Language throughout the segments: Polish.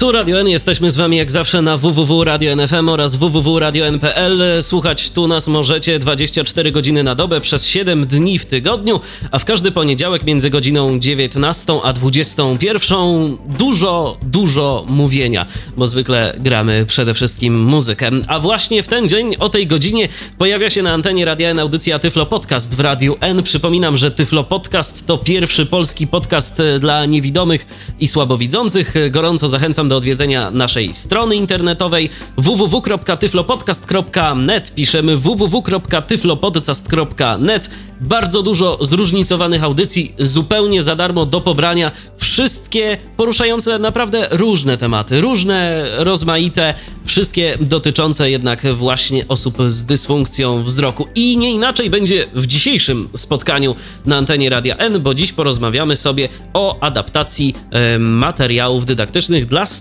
Tu Radio N, jesteśmy z wami jak zawsze na www.radio.nfm oraz www.radio.npl. Słuchać tu nas możecie 24 godziny na dobę przez 7 dni w tygodniu, a w każdy poniedziałek między godziną 19 a 21 dużo, dużo mówienia, bo zwykle gramy przede wszystkim muzykę. A właśnie w ten dzień o tej godzinie pojawia się na antenie Radia N audycja Tyflo Podcast w Radiu N. Przypominam, że Tyflo Podcast to pierwszy polski podcast dla niewidomych i słabowidzących. Gorąco zachęcam do odwiedzenia naszej strony internetowej www.tyflopodcast.net. Piszemy www.tyflopodcast.net. Bardzo dużo zróżnicowanych audycji zupełnie za darmo do pobrania. Wszystkie poruszające naprawdę różne tematy, różne, rozmaite, wszystkie dotyczące jednak właśnie osób z dysfunkcją wzroku. I nie inaczej będzie w dzisiejszym spotkaniu na antenie Radia N, bo dziś porozmawiamy sobie o adaptacji e, materiałów dydaktycznych dla studentów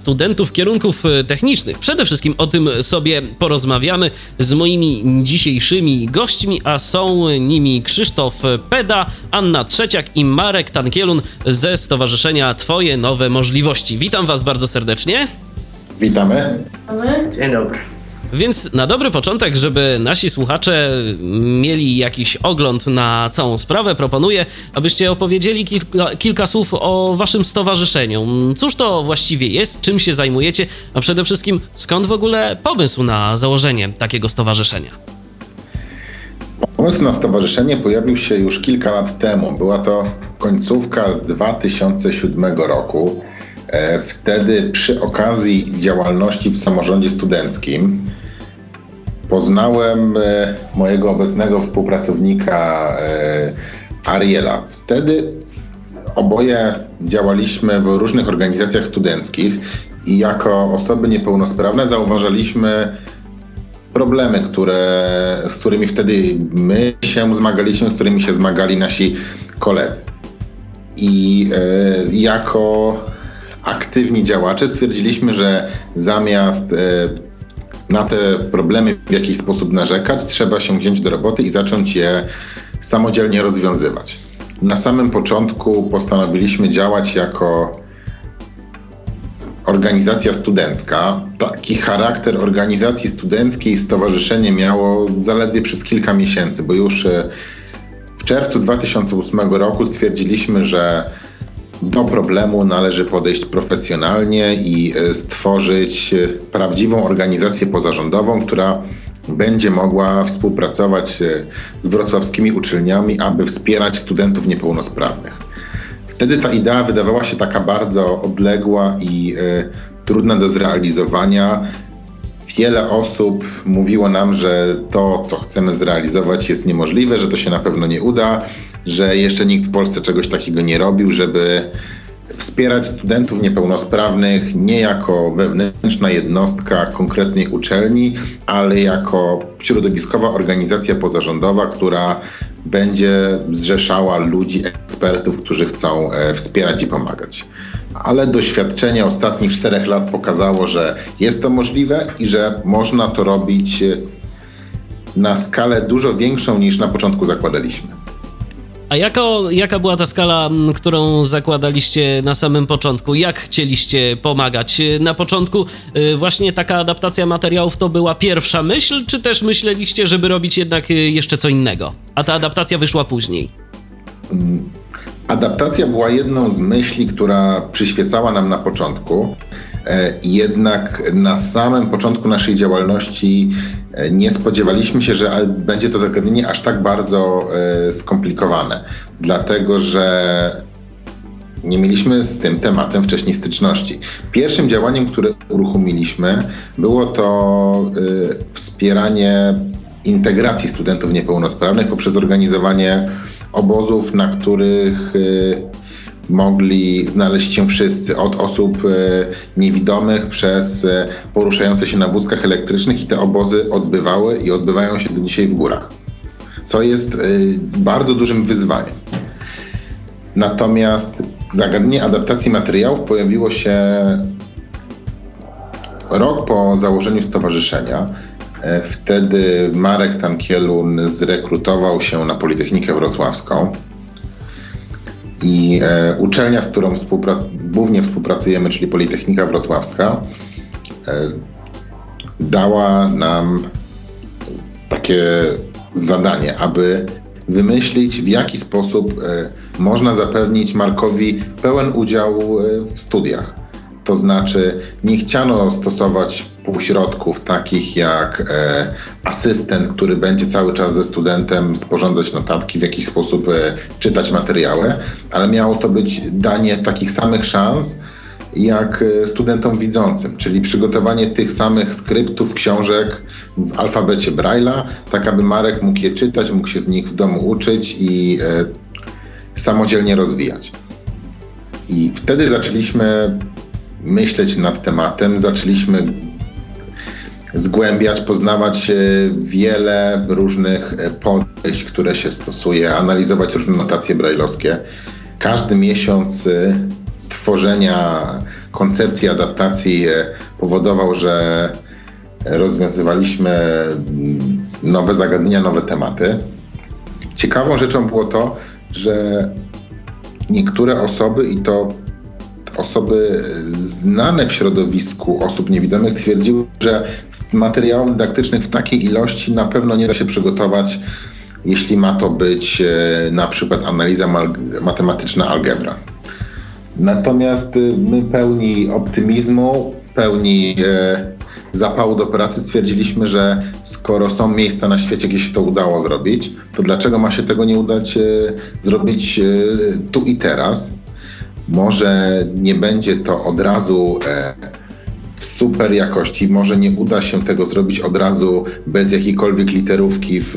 kierunków e, technicznych. Przede wszystkim o tym sobie porozmawiamy z moimi dzisiejszymi gośćmi, a są nimi Krzysztof Peda, Anna Trzeciak i Marek Tankielun ze Stowarzyszenia Twoje Nowe Możliwości. Witam Was bardzo serdecznie. Witamy. Dzień dobry. Więc na dobry początek, żeby nasi słuchacze mieli jakiś ogląd na całą sprawę, proponuję, abyście opowiedzieli kilka, kilka, słów o waszym stowarzyszeniu. Cóż to właściwie jest, czym się zajmujecie, a przede wszystkim skąd w ogóle pomysł na założenie takiego stowarzyszenia? Pomysł na stowarzyszenie pojawił się już kilka lat temu. Była to końcówka 2007 roku. E, wtedy przy okazji działalności w samorządzie studenckim poznałem e, mojego obecnego współpracownika e, Ariela. Wtedy oboje działaliśmy w różnych organizacjach studenckich i jako osoby niepełnosprawne zauważaliśmy problemy, które, z którymi wtedy my się zmagaliśmy, z którymi się zmagali nasi koledzy. I e, jako aktywni działacze stwierdziliśmy, że zamiast e, na te problemy w jakiś sposób narzekać, trzeba się wziąć do roboty i zacząć je samodzielnie rozwiązywać. Na samym początku postanowiliśmy działać jako organizacja studencka. Taki charakter organizacji studenckiej stowarzyszenie miało zaledwie przez kilka miesięcy, bo już e, w czerwcu 2008 roku stwierdziliśmy, że do problemu należy podejść profesjonalnie i e, stworzyć e, prawdziwą organizację pozarządową, która będzie mogła współpracować z wrocławskimi uczelniami, aby wspierać studentów niepełnosprawnych. Wtedy ta idea wydawała się taka bardzo odległa i trudna do zrealizowania. Wiele osób mówiło nam, że to, co chcemy zrealizować, jest niemożliwe, że to się na pewno nie uda, że jeszcze nikt w Polsce czegoś takiego nie robił, żeby wspierać studentów niepełnosprawnych nie jako wewnętrzna jednostka konkretnej uczelni, ale jako środowiskowa organizacja pozarządowa, która będzie zrzeszała ludzi, ekspertów, którzy chcą e, wspierać i pomagać. Ale doświadczenie ostatnich czterech lat pokazało, że jest to możliwe i że można to robić e, na skalę dużo większą niż na początku zakładaliśmy. A jako, jaka była ta skala, którą zakładaliście na samym początku? Jak chcieliście pomagać? Na początku y, właśnie taka adaptacja materiałów to była pierwsza myśl, czy też myśleliście, żeby robić jednak y, jeszcze co innego? A ta adaptacja wyszła później. Adaptacja była jedną z myśli, która przyświecała nam na początku. E, jednak na samym początku naszej działalności e, nie spodziewaliśmy się, że będzie to zagadnienie aż tak bardzo e, skomplikowane, dlatego że nie mieliśmy z tym tematem wcześniej styczności. Pierwszym działaniem, które uruchomiliśmy, było to wspieranie integracji studentów niepełnosprawnych poprzez organizowanie obozów, na których mogli znaleźć się wszyscy, od osób e, niewidomych przez e, poruszające się na wózkach elektrycznych i te obozy odbywały i odbywają się do dzisiaj w górach. co jest bardzo dużym wyzwaniem. Natomiast zagadnienie adaptacji materiałów pojawiło się rok po założeniu stowarzyszenia. E, wtedy Marek Tankielun zrekrutował się na Politechnikę Wrocławską i e, uczelnia, z którą współpra głównie współpracujemy, czyli Politechnika Wrocławska, e, dała nam takie zadanie, aby wymyślić, w jaki sposób e, można zapewnić Markowi pełen udział e, w studiach. To znaczy, nie chciano stosować półśrodków takich jak e, asystent, który będzie cały czas ze studentem sporządzać notatki, w jakiś sposób e, czytać materiały, ale miało to być danie takich samych szans jak e, studentom widzącym, czyli przygotowanie tych samych skryptów, książek w alfabecie Braille'a, tak aby Marek mógł je czytać, mógł się z nich w domu uczyć i e, samodzielnie rozwijać. I wtedy zaczęliśmy myśleć nad tematem, zaczęliśmy zgłębiać, poznawać e, wiele różnych e, podejść, które się stosuje, analizować różne notacje brajlowskie. Każdy miesiąc e, tworzenia koncepcji adaptacji powodował, że rozwiązywaliśmy mm, nowe zagadnienia, nowe tematy. Ciekawą rzeczą było to, że niektóre osoby, i to osoby znane w środowisku osób niewidomych, twierdziły, że materiałów dydaktycznych w takiej ilości na pewno nie da się przygotować, jeśli ma to być e, na przykład analiza matematyczna algebra. Natomiast y, my pełni optymizmu, pełni e, zapału do pracy stwierdziliśmy, że skoro są miejsca na świecie, gdzie się to udało zrobić, to dlaczego ma się tego nie udać e, zrobić tu i teraz? Może nie będzie to od razu w super jakości. Może nie uda się tego zrobić od razu bez jakiejkolwiek literówki w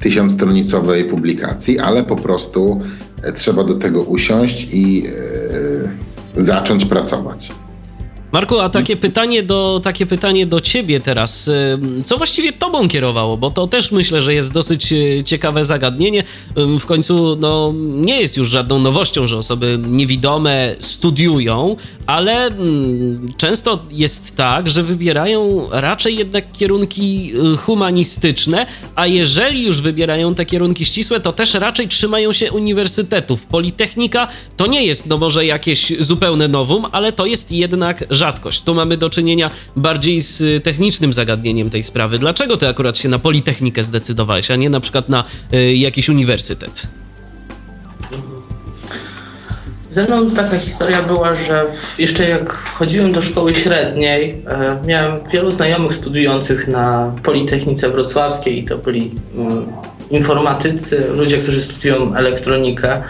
tysiącstronicowej publikacji, ale po prostu e, trzeba do tego usiąść i e, zacząć pracować. Marku, a takie pytanie, do, takie pytanie do ciebie teraz. Co właściwie tobą kierowało? Bo to też myślę, że jest dosyć e, ciekawe zagadnienie. W końcu no, nie jest już żadną nowością, że osoby niewidome studiują, ale często jest tak, że wybierają raczej jednak kierunki humanistyczne, a jeżeli już wybierają te kierunki ścisłe, to też raczej trzymają się uniwersytetów. Politechnika to nie jest no może jakieś zupełne nowum, ale to jest jednak rzadkość. Tu mamy do czynienia bardziej z technicznym zagadnieniem tej sprawy. Dlaczego ty akurat się na Politechnikę zdecydowałeś, a nie na przykład na y, jakiś uniwersytet? Ze mną taka historia była, że jeszcze jak chodziłem do szkoły średniej, e, miałem wielu znajomych studiujących na Politechnice Wrocławskiej i to byli mm, informatycy, ludzie, którzy studiują elektronikę.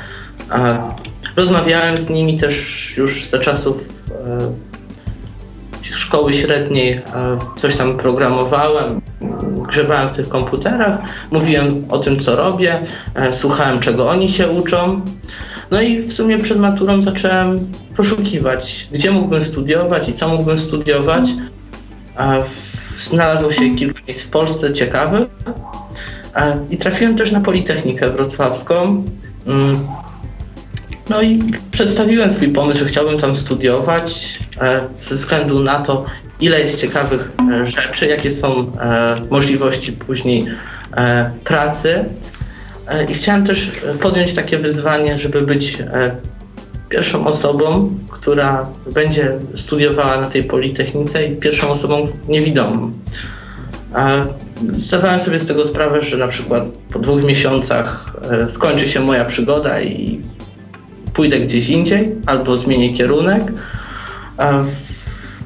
Rozmawiałem z nimi też już za czasów e, szkoły średniej e, coś tam programowałem, grzebałem w tych komputerach, mówiłem o tym, co robię, e, słuchałem, czego oni się uczą. No i w sumie przed maturą zacząłem poszukiwać, gdzie mógłbym studiować i co mógłbym studiować. Znalazło się kilka miejsc w Polsce ciekawych i trafiłem też na Politechnikę Wrocławską. No i przedstawiłem swój pomysł, że chciałbym tam studiować e, ze względu na to, ile jest ciekawych e, rzeczy, jakie są e, możliwości później pracy. I chciałem też podjąć takie wyzwanie, żeby być pierwszą osobą, która będzie studiowała na tej Politechnice i pierwszą osobą niewidomą. Zdawałem sobie z tego sprawę, że na przykład po dwóch miesiącach skończy się moja przygoda i pójdę gdzieś indziej albo zmienię kierunek.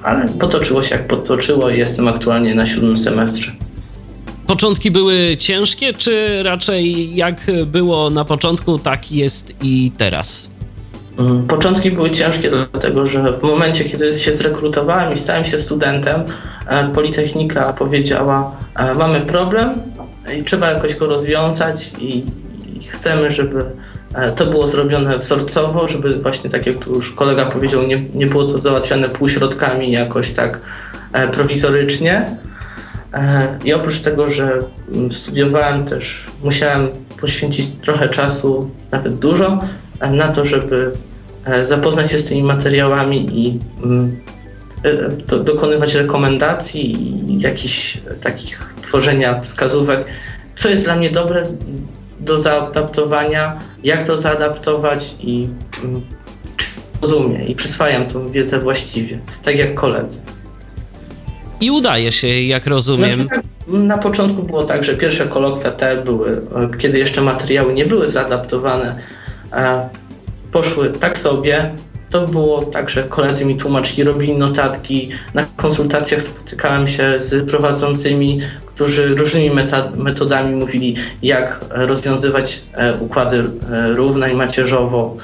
Ale potoczyło się jak potoczyło i jestem aktualnie na siódmym semestrze. Początki były ciężkie, czy raczej jak było na początku, tak jest i teraz? Mm, początki były ciężkie, dlatego że w momencie, kiedy się zrekrutowałem i stałem się studentem, e, Politechnika powiedziała: e, Mamy problem i trzeba jakoś go rozwiązać, i chcemy, żeby to było zrobione wzorcowo, żeby właśnie tak jak tu już kolega powiedział, nie, nie było to załatwiane półśrodkami jakoś tak e, prowizorycznie. I oprócz tego, że mm, studiowałem też, musiałem poświęcić trochę czasu, nawet dużo, na to, żeby zapoznać się z tymi materiałami i mm, do, dokonywać rekomendacji i jakichś takich tworzenia wskazówek, co jest dla mnie dobre do zaadaptowania, jak to zaadaptować i mm, rozumiem i przyswajam tą wiedzę właściwie, tak jak koledzy. I udaje się, jak rozumiem. Na, na początku było tak, że pierwsze kolokwia te były, kiedy jeszcze materiały nie były zaadaptowane, poszły tak sobie, to było tak, że koledzy mi tłumaczyli, robili notatki. Na konsultacjach spotykałem się z prowadzącymi, którzy różnymi metodami mówili, jak rozwiązywać e, układy e, równań macierzowo,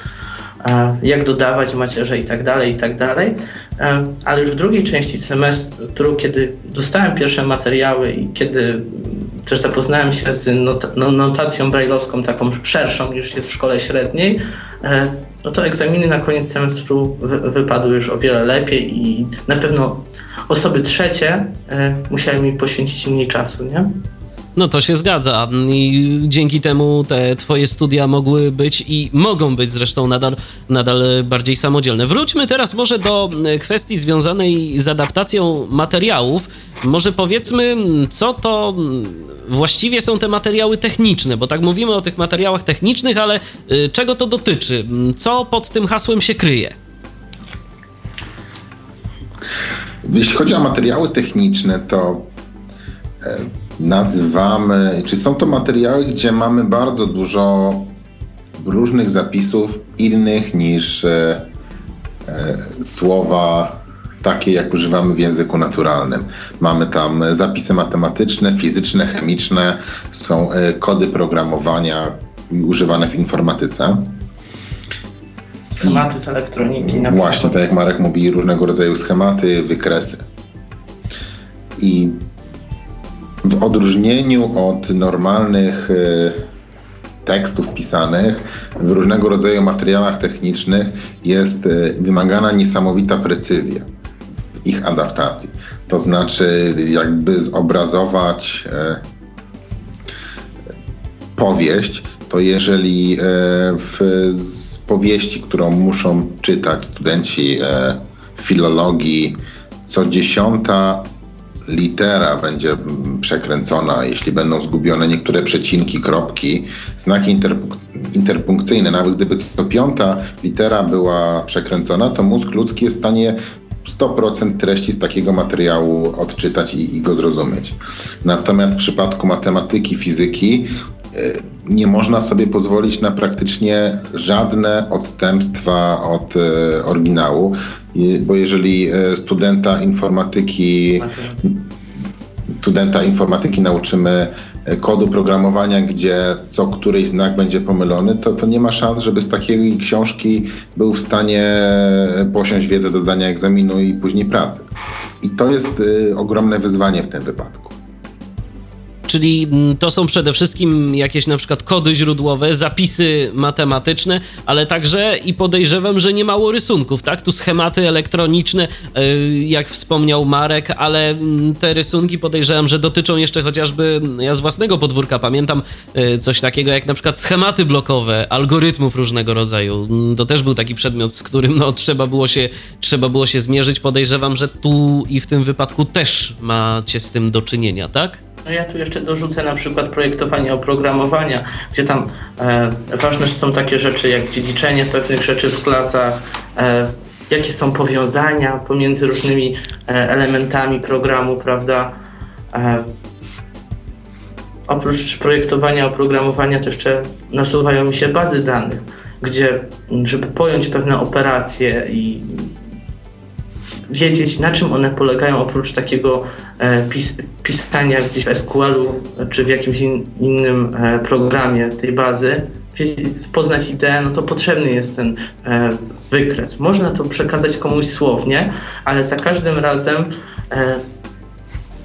e, jak dodawać macierze i tak dalej, i tak dalej. Ale już w drugiej części semestru, kiedy dostałem pierwsze materiały i kiedy też zapoznałem się z not no, notacją brajlowską, taką szerszą niż jest w szkole średniej, no to egzaminy na koniec semestru wy wypadły już o wiele lepiej i na pewno osoby trzecie e, musiały mi poświęcić mniej czasu, nie? No to się zgadza i dzięki temu te twoje studia mogły być i mogą być zresztą nadal, nadal bardziej samodzielne. Wróćmy teraz może do kwestii związanej z adaptacją materiałów. Może powiedzmy, co to właściwie są te materiały techniczne, bo tak mówimy o tych materiałach technicznych, ale y, czego to dotyczy? Co pod tym hasłem się kryje? Jeśli chodzi o materiały techniczne, to e, nazywamy, czy są to materiały, gdzie mamy bardzo dużo różnych zapisów innych niż e, e, słowa takie, jak używamy w języku naturalnym. Mamy tam zapisy matematyczne, fizyczne, chemiczne, są kody programowania używane w informatyce. Schematy z elektroniki. Na Właśnie, tak jak Marek mówi, różnego rodzaju schematy, wykresy. I w odróżnieniu od normalnych e, tekstów pisanych w różnego rodzaju materiałach technicznych jest e, wymagana niesamowita precyzja w ich adaptacji. To znaczy, jakby zobrazować e, powieść, to jeżeli w z powieści, którą muszą czytać studenci filologii, co dziesiąta litera będzie przekręcona, jeśli będą zgubione niektóre przecinki, kropki, znaki interpunkcyjne, nawet gdyby co piąta litera była przekręcona, to mózg ludzki jest w stanie 100% treści z takiego materiału odczytać i, i, go zrozumieć. Natomiast w przypadku matematyki, fizyki nie można sobie pozwolić na praktycznie żadne odstępstwa od y, oryginału bo jeżeli e, studenta informatyki, studenta informatyki nauczymy kodu programowania, gdzie co któryś znak będzie pomylony, to, to nie ma szans, żeby z takiej książki był w stanie posiąść wiedzę do zdania egzaminu i później pracy. I to jest ogromne wyzwanie w tym wypadku. Czyli mm, to są przede wszystkim jakieś na przykład kody źródłowe, zapisy matematyczne, ale także i podejrzewam, że nie mało rysunków, tak? Tu schematy elektroniczne, y, jak wspomniał Marek, ale mm, te rysunki podejrzewam, że dotyczą jeszcze chociażby, ja z własnego podwórka pamiętam y, coś takiego jak na przykład schematy blokowe, algorytmów różnego rodzaju. Mm, to też był taki przedmiot, z którym no, trzeba, było się, trzeba było się zmierzyć. Podejrzewam, że tu i w tym wypadku też macie z tym do czynienia, tak? No ja tu jeszcze dorzucę na przykład projektowanie oprogramowania, gdzie tam e, ważne są takie rzeczy jak dziedziczenie pewnych rzeczy w klasach, e, jakie są powiązania pomiędzy różnymi e, elementami programu, prawda? E, oprócz projektowania oprogramowania też jeszcze nasuwają mi się bazy danych, gdzie żeby pojąć pewne operacje i wiedzieć, na czym one polegają, oprócz takiego e, pis pisania gdzieś w SQL-u czy w jakimś in innym e, programie tej bazy, poznać ideę, no to potrzebny jest ten e, wykres. Można to przekazać komuś słownie, ale za każdym razem e,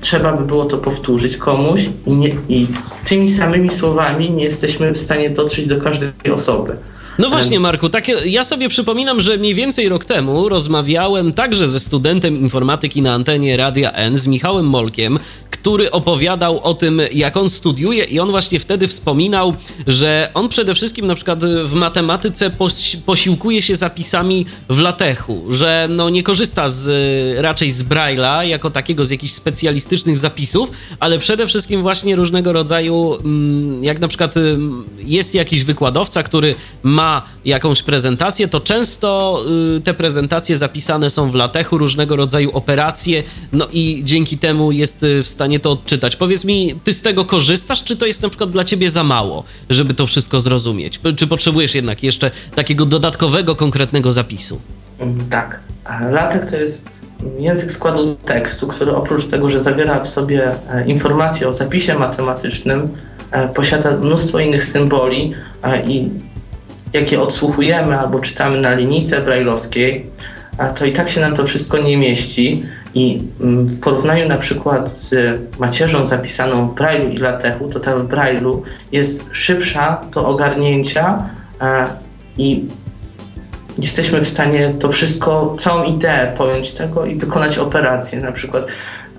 trzeba by było to powtórzyć komuś i, nie, i tymi samymi słowami nie jesteśmy w stanie dotrzeć do każdej osoby. No właśnie, Marku, tak, ja sobie przypominam, że mniej więcej rok temu rozmawiałem także ze studentem informatyki na antenie Radia N, z Michałem Molkiem, który opowiadał o tym, jak on studiuje, i on właśnie wtedy wspominał, że on przede wszystkim na przykład w matematyce posiłkuje się zapisami w latechu, że no nie korzysta z, raczej z Braille'a jako takiego z jakichś specjalistycznych zapisów, ale przede wszystkim właśnie różnego rodzaju, mm, jak na przykład jest jakiś wykładowca, który ma jakąś prezentację, to często y, te prezentacje zapisane są w latechu, różnego rodzaju operacje, no i dzięki temu jest y, w stanie to odczytać. Powiedz mi, ty z tego korzystasz, czy to jest na przykład dla ciebie za mało, żeby to wszystko zrozumieć? Czy potrzebujesz jednak jeszcze takiego dodatkowego, konkretnego zapisu? Tak. LaTeX to jest język składu tekstu, który oprócz tego, że zawiera w sobie e, informacje o zapisie matematycznym, e, posiada mnóstwo innych symboli e, i jakie odsłuchujemy albo czytamy na linijce brajlowskiej, to i tak się nam to wszystko nie mieści. I mm, w porównaniu na przykład z macierzą zapisaną w Braille'u i Latechu, to ta w Braille'u jest szybsza do ogarnięcia i jesteśmy w stanie to wszystko, całą ideę pojąć tego i wykonać operację. Na przykład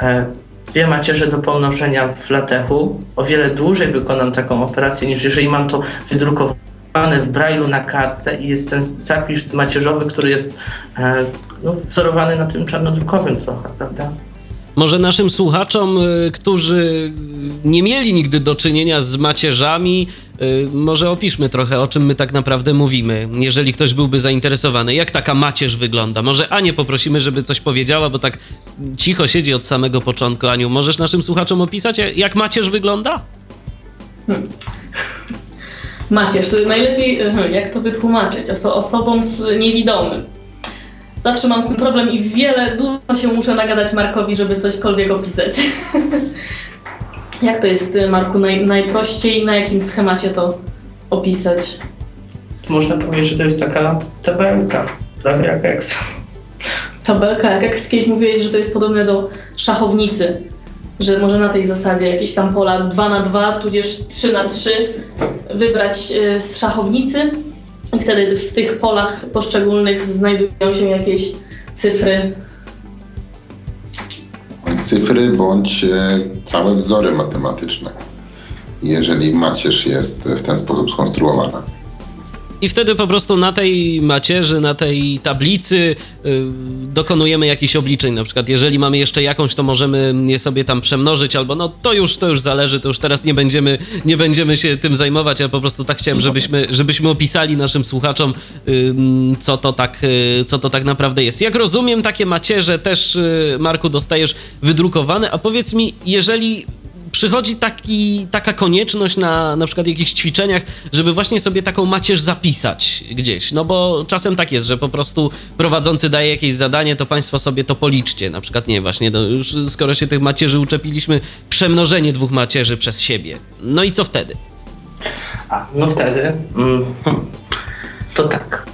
e, dwie macierze do pomnożenia w latechu, o wiele dłużej wykonam taką operację niż jeżeli mam to wydrukowane w brailu na kartce i jest ten zapis macierzowy, który jest e, no, wzorowany na tym czarnodrukowym trochę, prawda? Może naszym słuchaczom, y, którzy nie mieli nigdy do czynienia z macierzami, y, może opiszmy trochę, o czym my tak naprawdę mówimy, jeżeli ktoś byłby zainteresowany. Jak taka macierz wygląda? Może Anię poprosimy, żeby coś powiedziała, bo tak cicho siedzi od samego początku. Aniu, możesz naszym słuchaczom opisać, jak macierz wygląda? Hmm. Macierz, najlepiej jak to wytłumaczyć oso osobom z niewidomym zawsze mam z tym problem i wiele, dużo się muszę nagadać Markowi, żeby cośkolwiek opisać. Jak to jest, Marku, naj, najprościej, na jakim schemacie to opisać? Można powiedzieć, że to jest taka tabelka, prawie jak Excel. Tabelka, jak Excel kiedyś mówiłeś, że to jest podobne do szachownicy, że może na tej zasadzie jakieś tam pola 2 na 2 tudzież 3 na 3 wybrać y, z szachownicy i wtedy w tych polach poszczególnych znajdują się jakieś cyfry. Cyfry bądź e, całe wzory matematyczne, jeżeli macierz jest w ten sposób skonstruowana. I wtedy po prostu na tej macierzy, na tej tablicy yy, dokonujemy jakichś obliczeń. Na przykład, jeżeli mamy jeszcze jakąś, to możemy je sobie tam przemnożyć, albo no to już, to już zależy, to już teraz nie będziemy, nie będziemy się tym zajmować. Ja po prostu tak chciałem, żebyśmy, żebyśmy opisali naszym słuchaczom, yy, co, to tak, yy, co to tak naprawdę jest. Jak rozumiem, takie macierze też, y, Marku, dostajesz wydrukowane, a powiedz mi, jeżeli przychodzi taki, taka konieczność na na przykład jakichś ćwiczeniach, żeby właśnie sobie taką macierz zapisać gdzieś. No bo czasem tak jest, że po prostu prowadzący daje jakieś zadanie, to państwo sobie to policzcie. Na przykład, nie, właśnie, no już skoro się tych macierzy uczepiliśmy, przemnożenie dwóch macierzy przez siebie. No i co wtedy? A, no wtedy mm, to tak.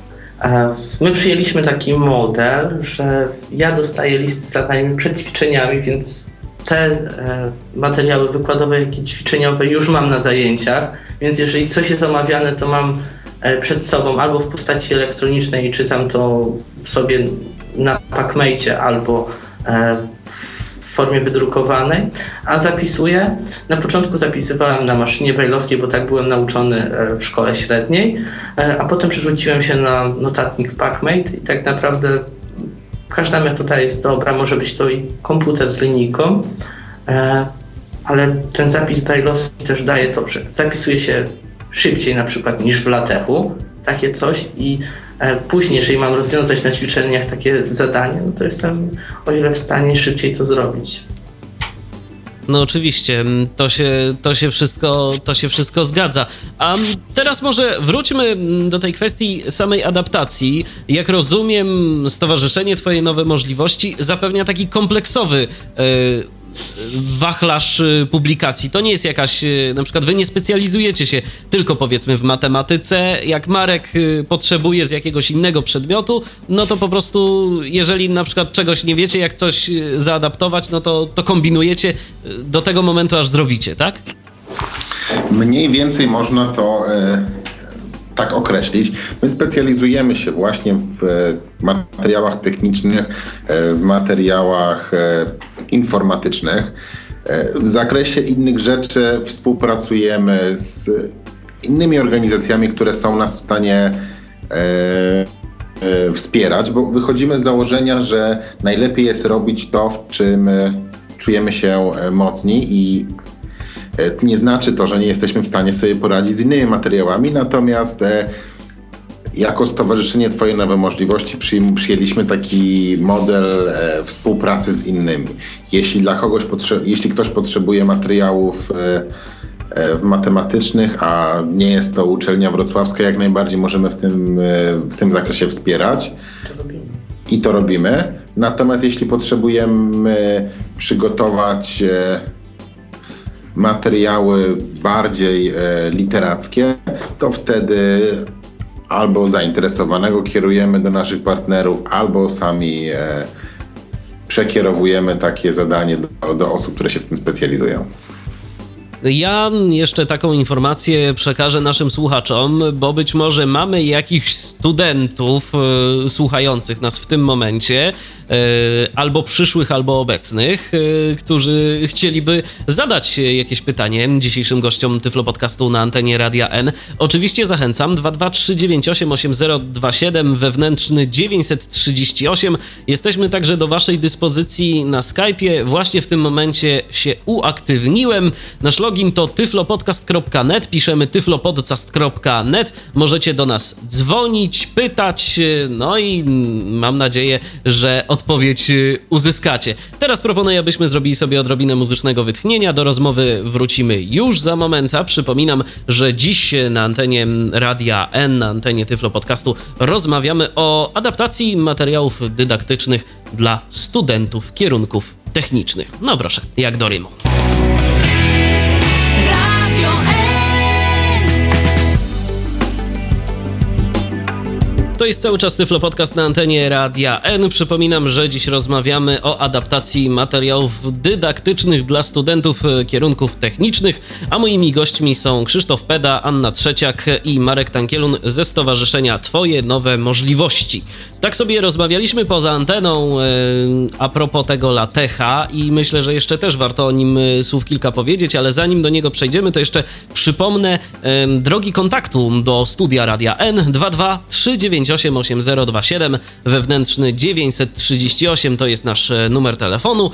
E, my przyjęliśmy taki model, że ja dostaję listy z zadaniami przed ćwiczeniami, więc te e, materiały wykładowe, jak i ćwiczeniowe już mam na zajęciach, więc jeżeli coś jest omawiane, to mam e, przed sobą albo w postaci elektronicznej i czytam to sobie na PackMate albo e, w formie wydrukowanej, a zapisuję. Na początku zapisywałem na maszynie brajlowskiej, bo tak byłem nauczony w szkole średniej, a potem przerzuciłem się na notatnik PackMate i tak naprawdę każda metoda jest dobra, może być to i komputer z linijką, e, ale ten zapis brailleowski też daje to, że zapisuje się szybciej na przykład niż w latechu, takie coś i e, później, jeżeli mam rozwiązać na ćwiczeniach takie zadanie, no to jestem o ile w stanie szybciej to zrobić. No oczywiście, to się, to, się wszystko, to się wszystko zgadza. A teraz może wróćmy do tej kwestii samej adaptacji. Jak rozumiem, Stowarzyszenie Twoje Nowe Możliwości zapewnia taki kompleksowy yy, wachlarz y, publikacji. To nie jest jakaś, y, na przykład wy nie specjalizujecie się tylko powiedzmy w matematyce. Jak Marek y, potrzebuje z jakiegoś innego przedmiotu, no to po prostu, jeżeli na przykład czegoś nie wiecie, jak coś zaadaptować, no to, to kombinujecie do tego momentu, aż zrobicie, tak? Mniej więcej można to e, tak określić. My specjalizujemy się właśnie w materiałach technicznych, e, w materiałach e, informatycznych. E, w zakresie innych rzeczy współpracujemy z innymi organizacjami, które są nas w stanie e, wspierać, bo wychodzimy z założenia, że najlepiej jest robić to, w czym czujemy się mocni i nie znaczy to, że nie jesteśmy w stanie sobie poradzić z innymi materiałami, natomiast jako Stowarzyszenie Twoje Nowe Możliwości przyjęliśmy taki model e, współpracy z innymi. Jeśli dla kogoś jeśli ktoś potrzebuje materiałów e, e, w matematycznych, a nie jest to uczelnia wrocławska, jak najbardziej możemy w tym, e, w tym zakresie wspierać. I to robimy. Natomiast jeśli potrzebujemy przygotować e, materiały bardziej e, literackie, to wtedy albo zainteresowanego kierujemy do naszych partnerów, albo sami e, przekierowujemy takie zadanie do, do osób, które się w tym specjalizują. Ja jeszcze taką informację przekażę naszym słuchaczom, bo być może mamy jakichś studentów y, słuchających nas w tym momencie, y, albo przyszłych, albo obecnych, y, którzy chcieliby zadać jakieś pytanie dzisiejszym gościom Tyflo Podcastu na antenie Radia N. Oczywiście zachęcam 223988027 wewnętrzny 938. Jesteśmy także do Waszej dyspozycji na Skype'ie. Właśnie w tym momencie się uaktywniłem. Nasz to tyflopodcast.net, piszemy tyflopodcast.net. Możecie do nas dzwonić, pytać, no i mam nadzieję, że odpowiedź uzyskacie. Teraz proponuję, abyśmy zrobili sobie odrobinę muzycznego wytchnienia. Do rozmowy wrócimy już za moment, a przypominam, że dziś na antenie Radia N, na antenie Tyflo Podcastu rozmawiamy o adaptacji materiałów dydaktycznych dla studentów kierunków technicznych. No proszę, jak do Rymu. To jest cały czas Tyflo Podcast na antenie Radia N. Przypominam, że dziś rozmawiamy o adaptacji materiałów dydaktycznych dla studentów e, kierunków technicznych, a moimi gośćmi są Krzysztof Peda, Anna Trzeciak i Marek Tankielun ze Stowarzyszenia Twoje Nowe Możliwości. Tak sobie rozmawialiśmy poza anteną e, a propos tego latecha i myślę, że jeszcze też warto o nim e, słów kilka powiedzieć, ale zanim do niego przejdziemy, to jeszcze przypomnę drogi kontaktu do studia Radia N 223988027 wewnętrzny 938 to jest nasz e, numer telefonu,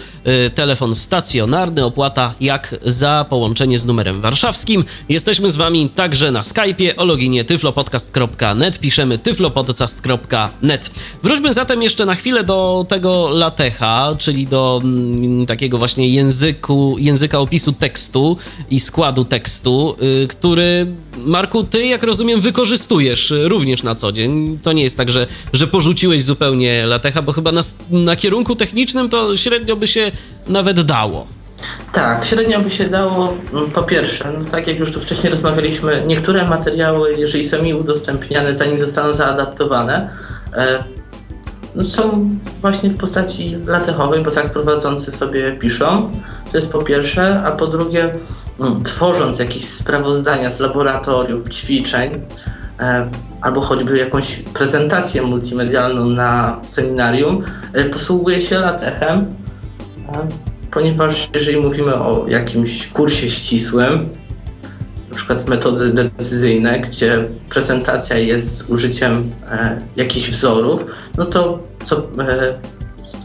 telefon stacjonarny, opłata jak za połączenie z numerem warszawskim. Jesteśmy z wami także na Skype'ie o loginie tyflopodcast.net, piszemy tyflopodcast.net. Wróćmy zatem jeszcze na chwilę do tego latecha, czyli do mm, takiego właśnie języku, języka opisu tekstu i składu tekstu, y, który Marku, ty jak rozumiem wykorzystujesz również na co dzień. To nie jest tak, że, że porzuciłeś zupełnie latecha, bo chyba na, na kierunku technicznym to średnio by się nawet dało. Tak, średnio by się dało, mm, po pierwsze, no tak jak już tu wcześniej rozmawialiśmy, niektóre materiały, jeżeli są mi udostępniane, zanim zostaną zaadaptowane, E, no, są właśnie w postaci latechowej, bo tak prowadzący sobie piszą. To jest po pierwsze, a po drugie, no, tworząc jakieś sprawozdania z laboratoriów, ćwiczeń, albo choćby jakąś prezentację multimedialną na seminarium, e, posługuje się latechem, ponieważ jeżeli mówimy o jakimś kursie ścisłym, na przykład metody decyzyjne, gdzie prezentacja jest z użyciem e, jakichś wzorów, no to co, e,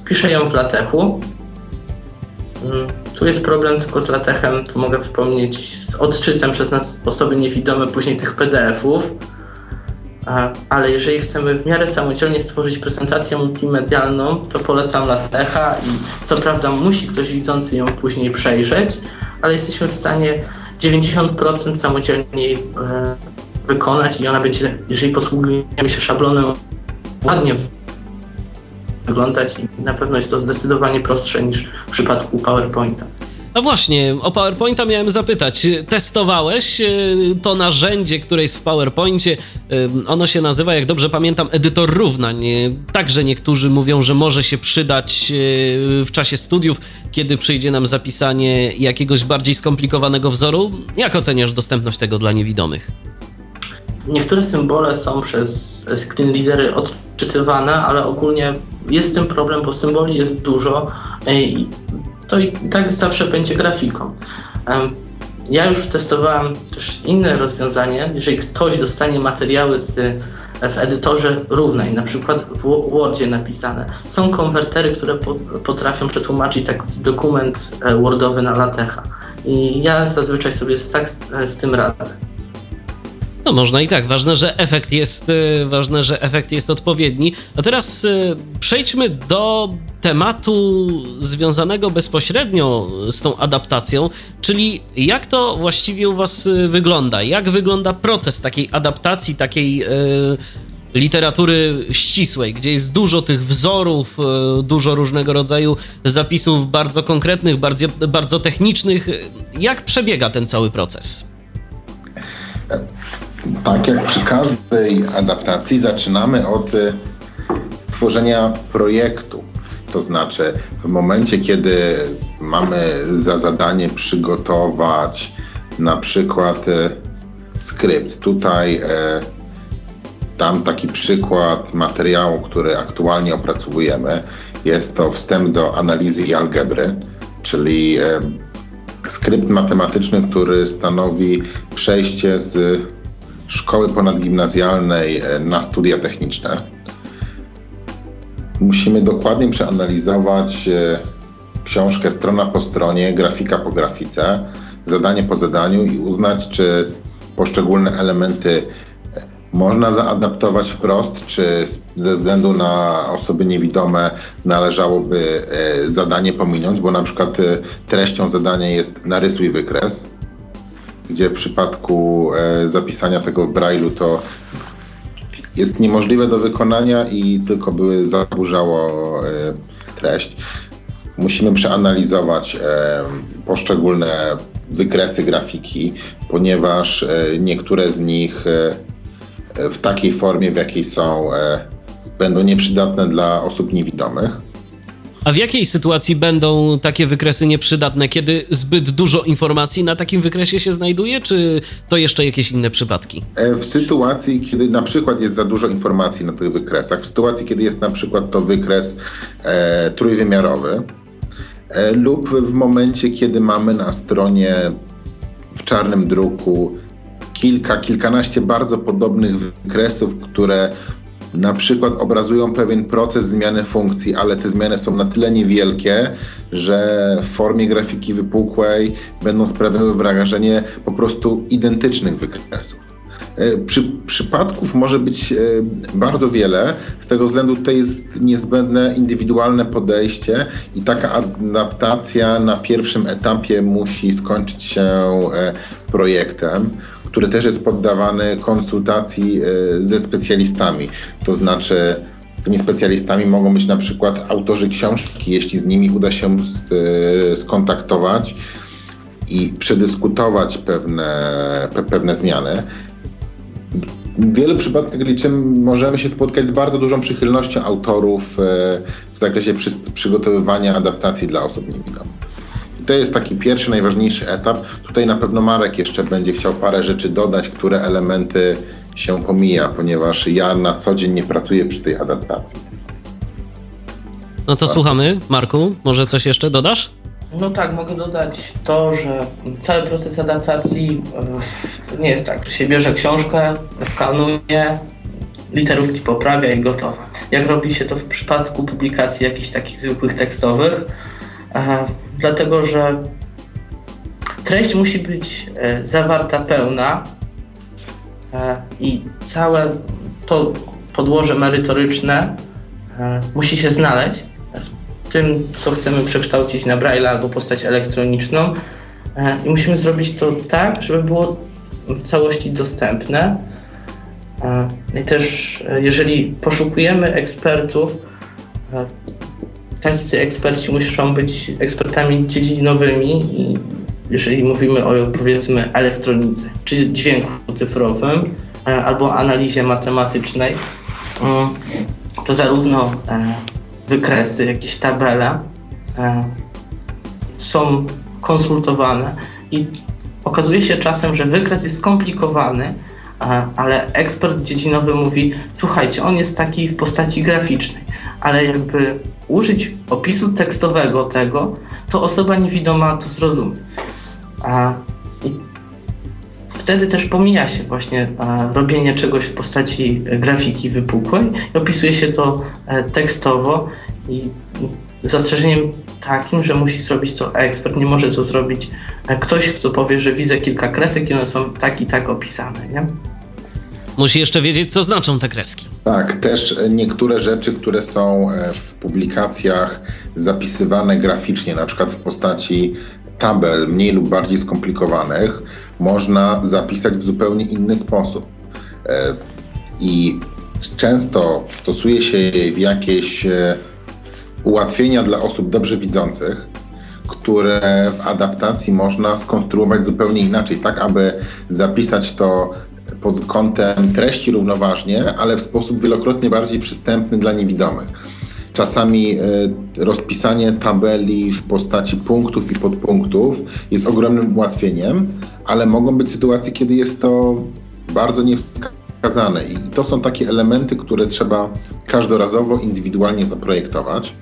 piszę ją w latechu. Mm, tu jest problem tylko z latechem, tu mogę wspomnieć z odczytem przez nas osoby niewidome później tych PDF-ów, e, ale jeżeli chcemy w miarę samodzielnie stworzyć prezentację multimedialną, to polecam latecha i co prawda musi ktoś widzący ją później przejrzeć, ale jesteśmy w stanie 90% samodzielnie e, wykonać i ona będzie, jeżeli posługujemy się szablonem, ładnie wyglądać i na pewno jest to zdecydowanie prostsze niż w przypadku PowerPointa. No właśnie, o PowerPointa miałem zapytać. Testowałeś e, to narzędzie, które jest w PowerPoincie? E, ono się nazywa, jak dobrze pamiętam, edytor równań. Także niektórzy mówią, że może się przydać e, w czasie studiów, kiedy przyjdzie nam zapisanie jakiegoś bardziej skomplikowanego wzoru. Jak oceniasz dostępność tego dla niewidomych? Niektóre symbole są przez screenreadery odczytywane, ale ogólnie jest z tym problem, bo symboli jest dużo to i tak zawsze będzie grafiką. Ja już testowałem też inne rozwiązanie. Jeżeli ktoś dostanie materiały z, w edytorze równej, na przykład w Wordzie napisane, są konwertery, które potrafią przetłumaczyć taki dokument e, Wordowy na latecha. I ja zazwyczaj sobie tak z, z tym radzę. No można i tak. Ważne, że efekt jest, y, ważne, że efekt jest odpowiedni. A teraz y, przejdźmy do tematu związanego bezpośrednio z tą adaptacją, czyli jak to właściwie u Was y, wygląda? Jak wygląda proces takiej adaptacji, takiej literatury ścisłej, gdzie jest dużo tych wzorów, dużo różnego rodzaju zapisów bardzo konkretnych, bardzo, bardzo technicznych. Jak przebiega ten cały proces? Tak jak przy każdej adaptacji, zaczynamy od y, stworzenia projektu. To znaczy, w momencie, kiedy mamy za zadanie przygotować na przykład y, skrypt, tutaj y, dam taki przykład materiału, który aktualnie opracowujemy. Jest to wstęp do analizy i algebry, czyli skrypt matematyczny, który stanowi przejście z szkoły ponadgimnazjalnej e, na studia techniczne. Musimy dokładnie przeanalizować e, książkę strona po stronie, grafika po grafice, zadanie po zadaniu i uznać, czy poszczególne elementy e, można zaadaptować wprost, czy ze względu na osoby niewidome należałoby zadanie pominąć, bo na przykład treścią zadania jest narysuj wykres, gdzie w przypadku e, zapisania tego w Braille'u to jest niemożliwe do wykonania i tylko by zaburzało e, treść. Musimy przeanalizować e, poszczególne wykresy grafiki, ponieważ niektóre z nich w takiej formie, w jakiej są, będą nieprzydatne dla osób niewidomych. A w jakiej sytuacji będą takie wykresy nieprzydatne? Kiedy zbyt dużo informacji na takim wykresie się znajduje, czy to jeszcze jakieś inne przypadki? E, w sytuacji, kiedy na przykład jest za dużo informacji na tych wykresach, w sytuacji, kiedy jest na przykład to wykres e, trójwymiarowy, e, lub w momencie, kiedy mamy na stronie w czarnym druku kilka, kilkanaście bardzo podobnych wykresów, które na przykład obrazują pewien proces zmiany funkcji, ale te zmiany są na tyle niewielkie, że w formie grafiki wypukłej będą sprawiały wrażenie po prostu identycznych wykresów. E, przy, przypadków może być e, bardzo wiele, z tego względu tutaj jest niezbędne indywidualne podejście i taka adaptacja na pierwszym etapie musi skończyć się e, projektem który też jest poddawany konsultacji e, ze specjalistami. To znaczy, tymi specjalistami mogą być na przykład autorzy książki, jeśli z nimi uda się e, skontaktować i przedyskutować pewne, pewne zmiany. W wielu przypadkach liczymy, możemy się spotkać z bardzo dużą przychylnością autorów e, w zakresie przygotowywania adaptacji dla osób niewidomych to jest taki pierwszy, najważniejszy etap. Tutaj na pewno Marek jeszcze będzie chciał parę rzeczy dodać, które elementy się pomija, ponieważ ja na co dzień nie pracuję przy tej adaptacji. No to słuchamy. Marku, może coś jeszcze dodasz? No tak, mogę dodać to, że cały proces adaptacji to nie jest tak, że się bierze książkę, skanuje, literówki poprawia i gotowe. Jak robi się to w przypadku publikacji jakichś takich zwykłych tekstowych, e, dlatego że treść musi być e, zawarta pełna e, i całe to podłoże merytoryczne e, musi się znaleźć w tym, co chcemy przekształcić na Braille albo postać elektroniczną. I musimy zrobić to tak, żeby było w całości dostępne. I też, jeżeli poszukujemy ekspertów, tacy eksperci muszą być ekspertami dziedzinowymi jeżeli mówimy o powiedzmy elektronice, czy dźwięku cyfrowym, e, albo analizie matematycznej, mm, to zarówno e, wykresy, jakieś tabele e, są konsultowane i okazuje się czasem, że wykres jest skomplikowany, ale ekspert dziedzinowy mówi, słuchajcie, on jest taki w postaci graficznej, ale jakby użyć opisu tekstowego tego, to osoba niewidoma to zrozumie. Wtedy też pomija się właśnie robienie czegoś w postaci grafiki wypukłej i opisuje się to e, tekstowo i zastrzeżeniem takim, że musi zrobić to ekspert, nie może to zrobić e, ktoś, kto powie, że widzę kilka kresek i one są tak i tak opisane, nie? Musi jeszcze wiedzieć, co znaczą te kreski. Tak, też niektóre rzeczy, które są e, w publikacjach zapisywane graficznie, na przykład w postaci tabel mniej lub bardziej skomplikowanych, można zapisać w zupełnie inny sposób. E, I często stosuje się je w jakieś ułatwienia dla osób dobrze widzących, które w adaptacji można skonstruować zupełnie inaczej, tak aby zapisać to pod kątem treści równoważnie, ale w sposób wielokrotnie bardziej przystępny dla niewidomych. Czasami y, rozpisanie tabeli w postaci punktów i podpunktów jest ogromnym ułatwieniem, ale mogą być sytuacje, kiedy jest to bardzo niewskazane. I to są takie elementy, które trzeba każdorazowo, indywidualnie zaprojektować.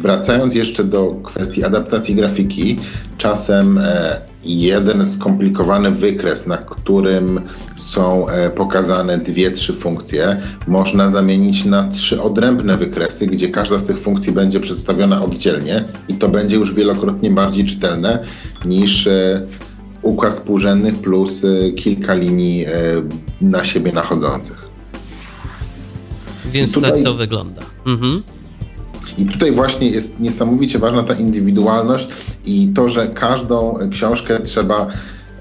Wracając jeszcze do kwestii adaptacji grafiki, czasem e, jeden skomplikowany wykres, na którym są e, pokazane dwie, trzy funkcje, można zamienić na trzy odrębne wykresy, gdzie każda z tych funkcji będzie przedstawiona oddzielnie i to będzie już wielokrotnie bardziej czytelne niż e, układ współrzędnych plus kilka linii na siebie nachodzących. Więc tak to wygląda. Mhm. I tutaj właśnie jest niesamowicie ważna ta indywidualność i to, że każdą książkę trzeba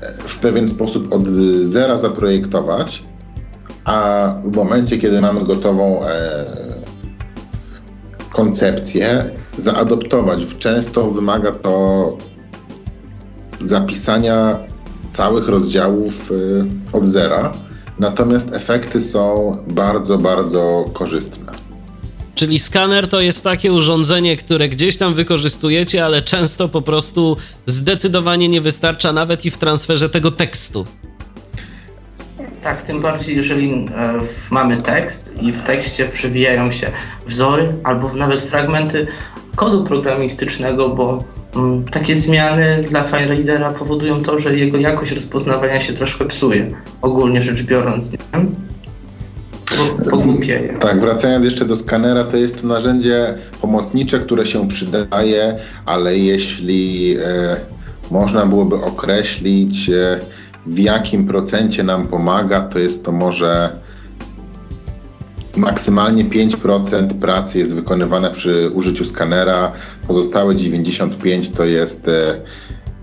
e, w pewien sposób od zera zaprojektować, a w momencie, kiedy mamy gotową e, koncepcję, zaadoptować. Często wymaga to zapisania całych rozdziałów e, od zera, natomiast efekty są bardzo, bardzo korzystne. Czyli skaner to jest takie urządzenie, które gdzieś tam wykorzystujecie, ale często po prostu zdecydowanie nie wystarcza nawet i w transferze tego tekstu. Tak, tym bardziej jeżeli e, mamy tekst i w tekście przewijają się wzory albo nawet fragmenty kodu programistycznego, bo mm, takie zmiany dla FileReadera powodują to, że jego jakość rozpoznawania się troszkę psuje, ogólnie rzecz biorąc. Nie? Tak, wracając jeszcze do skanera, to jest to narzędzie pomocnicze, które się przydaje, ale jeśli e, można byłoby określić, e, w jakim procencie nam pomaga, to jest to może maksymalnie 5% pracy jest wykonywane przy użyciu skanera, pozostałe 95% to jest e,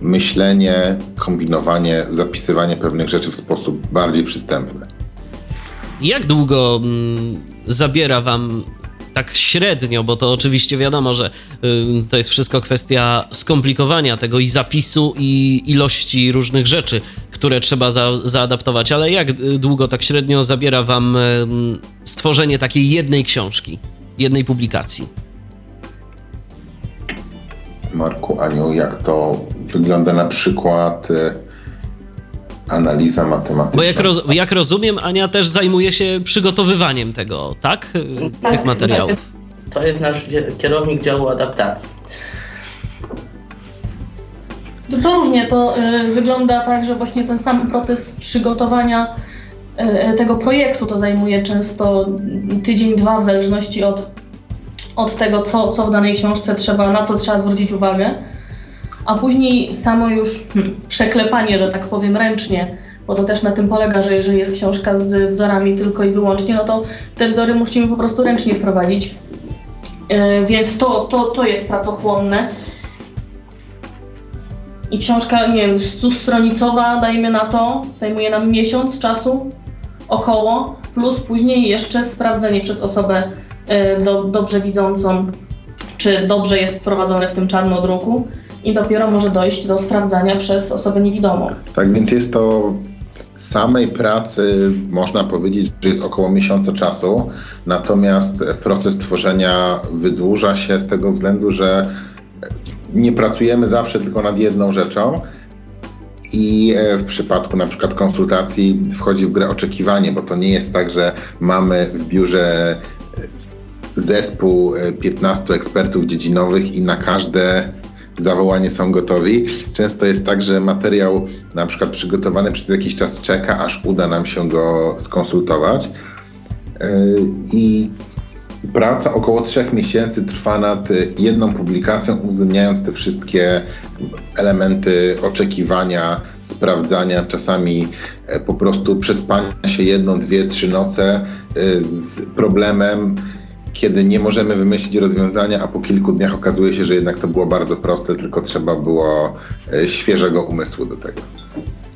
myślenie, kombinowanie, zapisywanie pewnych rzeczy w sposób bardziej przystępny. Jak długo mm, zabiera wam tak średnio, bo to oczywiście wiadomo, że y, to jest wszystko kwestia skomplikowania tego i zapisu, i ilości różnych rzeczy, które trzeba za, zaadaptować, ale jak długo tak średnio zabiera wam y, stworzenie takiej jednej książki, jednej publikacji? Marku, Aniu, jak to wygląda na przykład y, analiza matematyczna. Bo jak, roz, jak rozumiem, Ania też zajmuje się przygotowywaniem tego, tak? tak Tych materiałów. To jest nasz kierownik działu adaptacji. To, to różnie to y, wygląda tak, że właśnie ten sam proces przygotowania y, tego projektu to zajmuje często tydzień, dwa, w zależności od, od tego, co, co w danej książce trzeba, na co trzeba zwrócić uwagę a później samo już hmm, przeklepanie, że tak powiem, ręcznie, bo to też na tym polega, że jeżeli jest książka z wzorami tylko i wyłącznie, no to te wzory musimy po prostu ręcznie wprowadzić. Yy, więc to, to, to jest pracochłonne. I książka, nie wiem, stustronicowa, dajmy na to, zajmuje nam miesiąc czasu około, plus później jeszcze sprawdzenie przez osobę yy, do, dobrze widzącą, czy dobrze jest wprowadzone w tym czarnodruku i dopiero może dojść do sprawdzania przez osobę niewidomą. Tak więc jest to samej pracy można powiedzieć, że jest około miesiąca czasu, natomiast proces tworzenia wydłuża się z tego względu, że nie pracujemy zawsze tylko nad jedną rzeczą I w przypadku na przykład konsultacji wchodzi w grę oczekiwanie, bo to nie jest tak, że mamy w biurze zespół 15 ekspertów dziedzinowych i na każde zawołanie są gotowi. Często jest tak, że materiał na przykład przygotowany przez jakiś czas czeka, aż uda nam się go skonsultować. I praca około trzech miesięcy trwa nad jedną publikacją, uwzględniając te wszystkie elementy oczekiwania, sprawdzania, czasami e, po prostu przespania się jedną, dwie, trzy noce e, z problemem, kiedy nie możemy wymyślić rozwiązania, a po kilku dniach okazuje się, że jednak to było bardzo proste, tylko trzeba było e, świeżego umysłu do tego.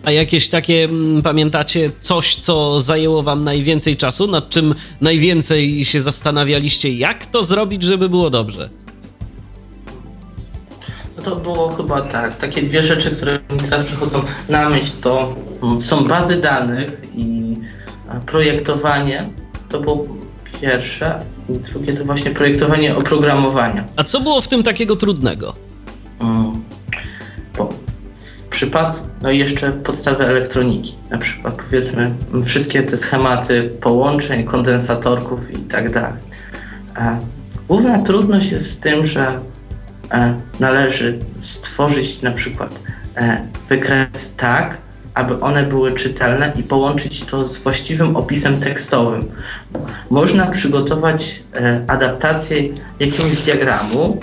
A jakieś takie, mm, pamiętacie, coś, co zajęło wam najwięcej czasu, nad czym najwięcej się zastanawialiście, jak to zrobić, żeby było dobrze? No to było chyba tak, takie dwie rzeczy, które mi teraz przychodzą na myśl, to mm, są bazy danych i projektowanie. To było pierwsze. I drugie to właśnie projektowanie oprogramowania. A co było w tym takiego trudnego? Hmm. Po, w przypadku, no i jeszcze podstawy elektroniki. Na przykład powiedzmy wszystkie te schematy połączeń, kondensatorków i tak dalej. Główna trudność jest z tym, że e, należy stworzyć na przykład e, wykres tak, aby one były czytelne i połączyć to z właściwym opisem tekstowym. Można przygotować e, adaptację jakiegoś diagramu,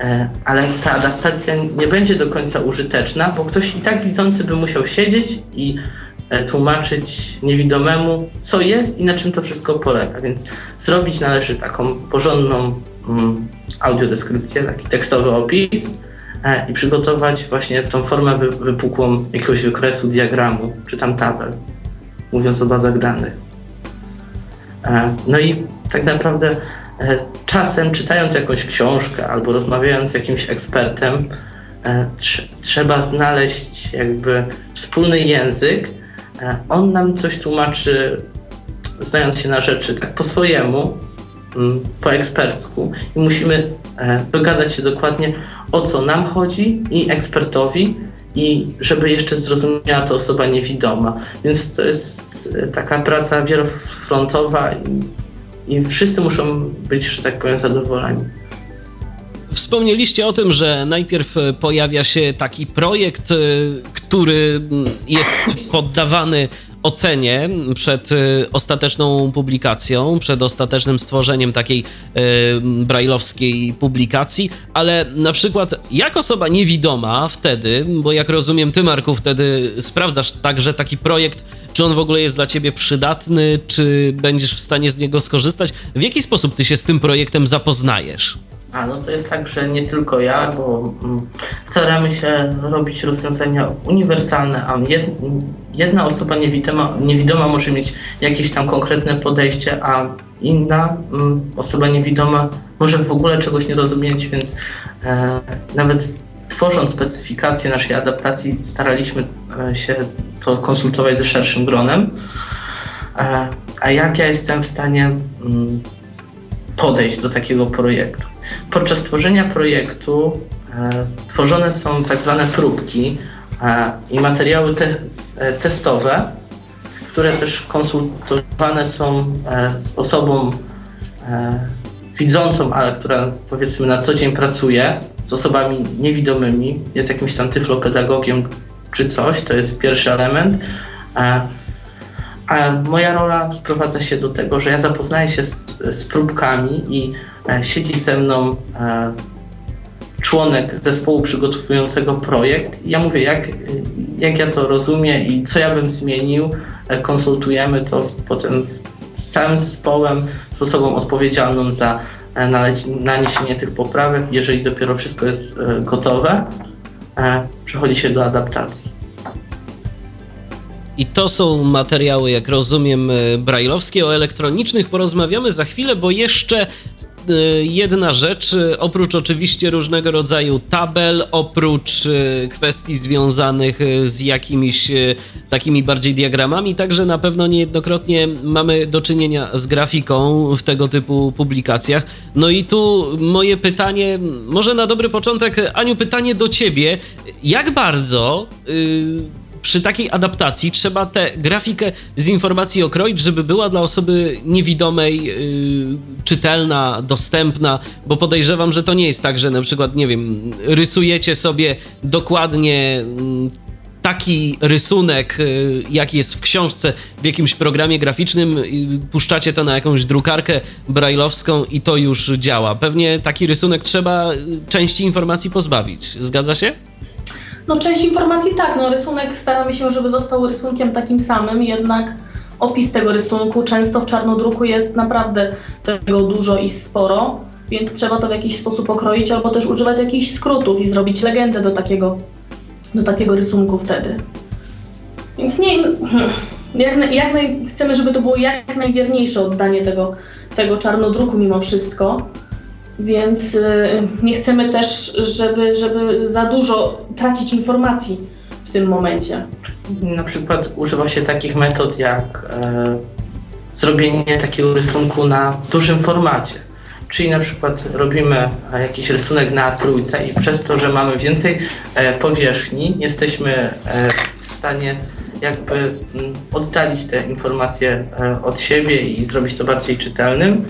e, ale ta adaptacja nie będzie do końca użyteczna, bo ktoś i tak widzący by musiał siedzieć i e, tłumaczyć niewidomemu, co jest i na czym to wszystko polega. Więc zrobić należy taką porządną mm, audiodeskrypcję, taki tekstowy opis, i przygotować właśnie tą formę wypukłą jakiegoś wykresu, diagramu czy tam tabel, mówiąc o bazach danych. E, no i tak naprawdę e, czasem czytając jakąś książkę albo rozmawiając z jakimś ekspertem, trzeba znaleźć jakby wspólny język. On nam coś tłumaczy, znając się na rzeczy tak po swojemu, mm, po ekspercku i musimy dogadać się dokładnie o co nam chodzi i ekspertowi, i żeby jeszcze zrozumiała to osoba niewidoma. Więc to jest e, taka praca wielofrontowa i, i wszyscy muszą być, że tak powiem, zadowoleni. Wspomnieliście o tym, że najpierw e, pojawia się taki projekt, e, który jest poddawany ocenie przed y, ostateczną publikacją, przed ostatecznym stworzeniem takiej y, brajlowskiej publikacji, ale na przykład jak osoba niewidoma wtedy, bo jak rozumiem ty Marku wtedy sprawdzasz także taki projekt, czy on w ogóle jest dla ciebie przydatny, czy będziesz w stanie z niego skorzystać, w jaki sposób ty się z tym projektem zapoznajesz? A, no to jest tak, że nie tylko ja, bo mm, staramy się robić rozwiązania uniwersalne, a jed, jedna osoba niewidoma, niewidoma może mieć jakieś tam konkretne podejście, a inna mm, osoba niewidoma może w ogóle czegoś nie rozumieć, więc e, nawet tworząc specyfikację naszej adaptacji staraliśmy e, się to konsultować ze szerszym gronem. E, a jak ja jestem w stanie mm, podejść do takiego projektu. Podczas tworzenia projektu e, tworzone są tak zwane próbki e, i materiały te, e, testowe, które też konsultowane są e, z osobą e, widzącą, ale która powiedzmy na co dzień pracuje z osobami niewidomymi, jest jakimś tam tyflopedagogiem czy coś, to jest pierwszy element. A moja rola sprowadza się do tego, że ja zapoznaję się z, z próbkami i e, siedzi ze mną e, członek zespołu przygotowującego projekt. I ja mówię, jak, jak ja to rozumiem i co ja bym zmienił. E, konsultujemy to potem z całym zespołem, z osobą odpowiedzialną za e, naniesienie tych poprawek. Jeżeli dopiero wszystko jest e, gotowe, e, przechodzi się do adaptacji. I to są materiały, jak rozumiem, e, brajlowskie. O elektronicznych porozmawiamy za chwilę, bo jeszcze jedna rzecz, oprócz oczywiście różnego rodzaju tabel, oprócz kwestii związanych z jakimiś takimi bardziej diagramami, także na pewno niejednokrotnie mamy do czynienia z grafiką w tego typu publikacjach. No i tu moje pytanie, może na dobry początek, Aniu, pytanie do ciebie. Jak bardzo. Yy, przy takiej adaptacji trzeba tę grafikę z informacji okroić, żeby była dla osoby niewidomej yy, czytelna, dostępna, bo podejrzewam, że to nie jest tak, że na przykład, nie wiem, rysujecie sobie dokładnie yy, taki rysunek, yy, jaki jest w książce, w jakimś programie graficznym, puszczacie to na jakąś drukarkę brajlowską i to już działa. Pewnie taki rysunek trzeba y, części informacji pozbawić. Zgadza się? No część informacji tak, no rysunek staramy się, żeby został rysunkiem takim samym, jednak opis tego rysunku często w czarnodruku jest naprawdę tego dużo i sporo, więc trzeba to w jakiś sposób okroić albo też używać jakichś skrótów i zrobić legendę do takiego, do takiego rysunku wtedy. Więc nie, jak, jak naj, chcemy, żeby to było jak najwierniejsze oddanie tego, tego czarnodruku mimo wszystko. Więc y, nie chcemy też, żeby, żeby za dużo tracić informacji w tym momencie. Na przykład używa się takich metod jak e, zrobienie takiego rysunku na dużym formacie. Czyli na przykład robimy jakiś rysunek na trójce i przez to, że mamy więcej e, powierzchni, jesteśmy e, w stanie jakby mm, oddalić te informacje e, od siebie i zrobić to bardziej czytelnym.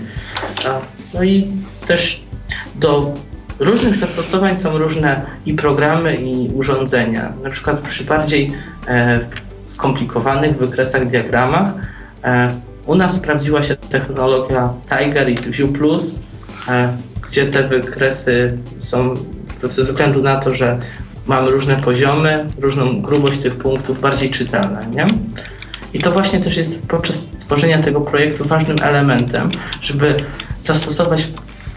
No i też do różnych zastosowań są różne i programy, i urządzenia. Na przykład przy bardziej e, skomplikowanych wykresach, diagramach e, u nas sprawdziła się technologia Tiger i View Plus, e, gdzie te wykresy są ze względu na to, że mamy różne poziomy, różną grubość tych punktów, bardziej czytelne. Nie? I to właśnie też jest podczas tworzenia tego projektu ważnym elementem, żeby zastosować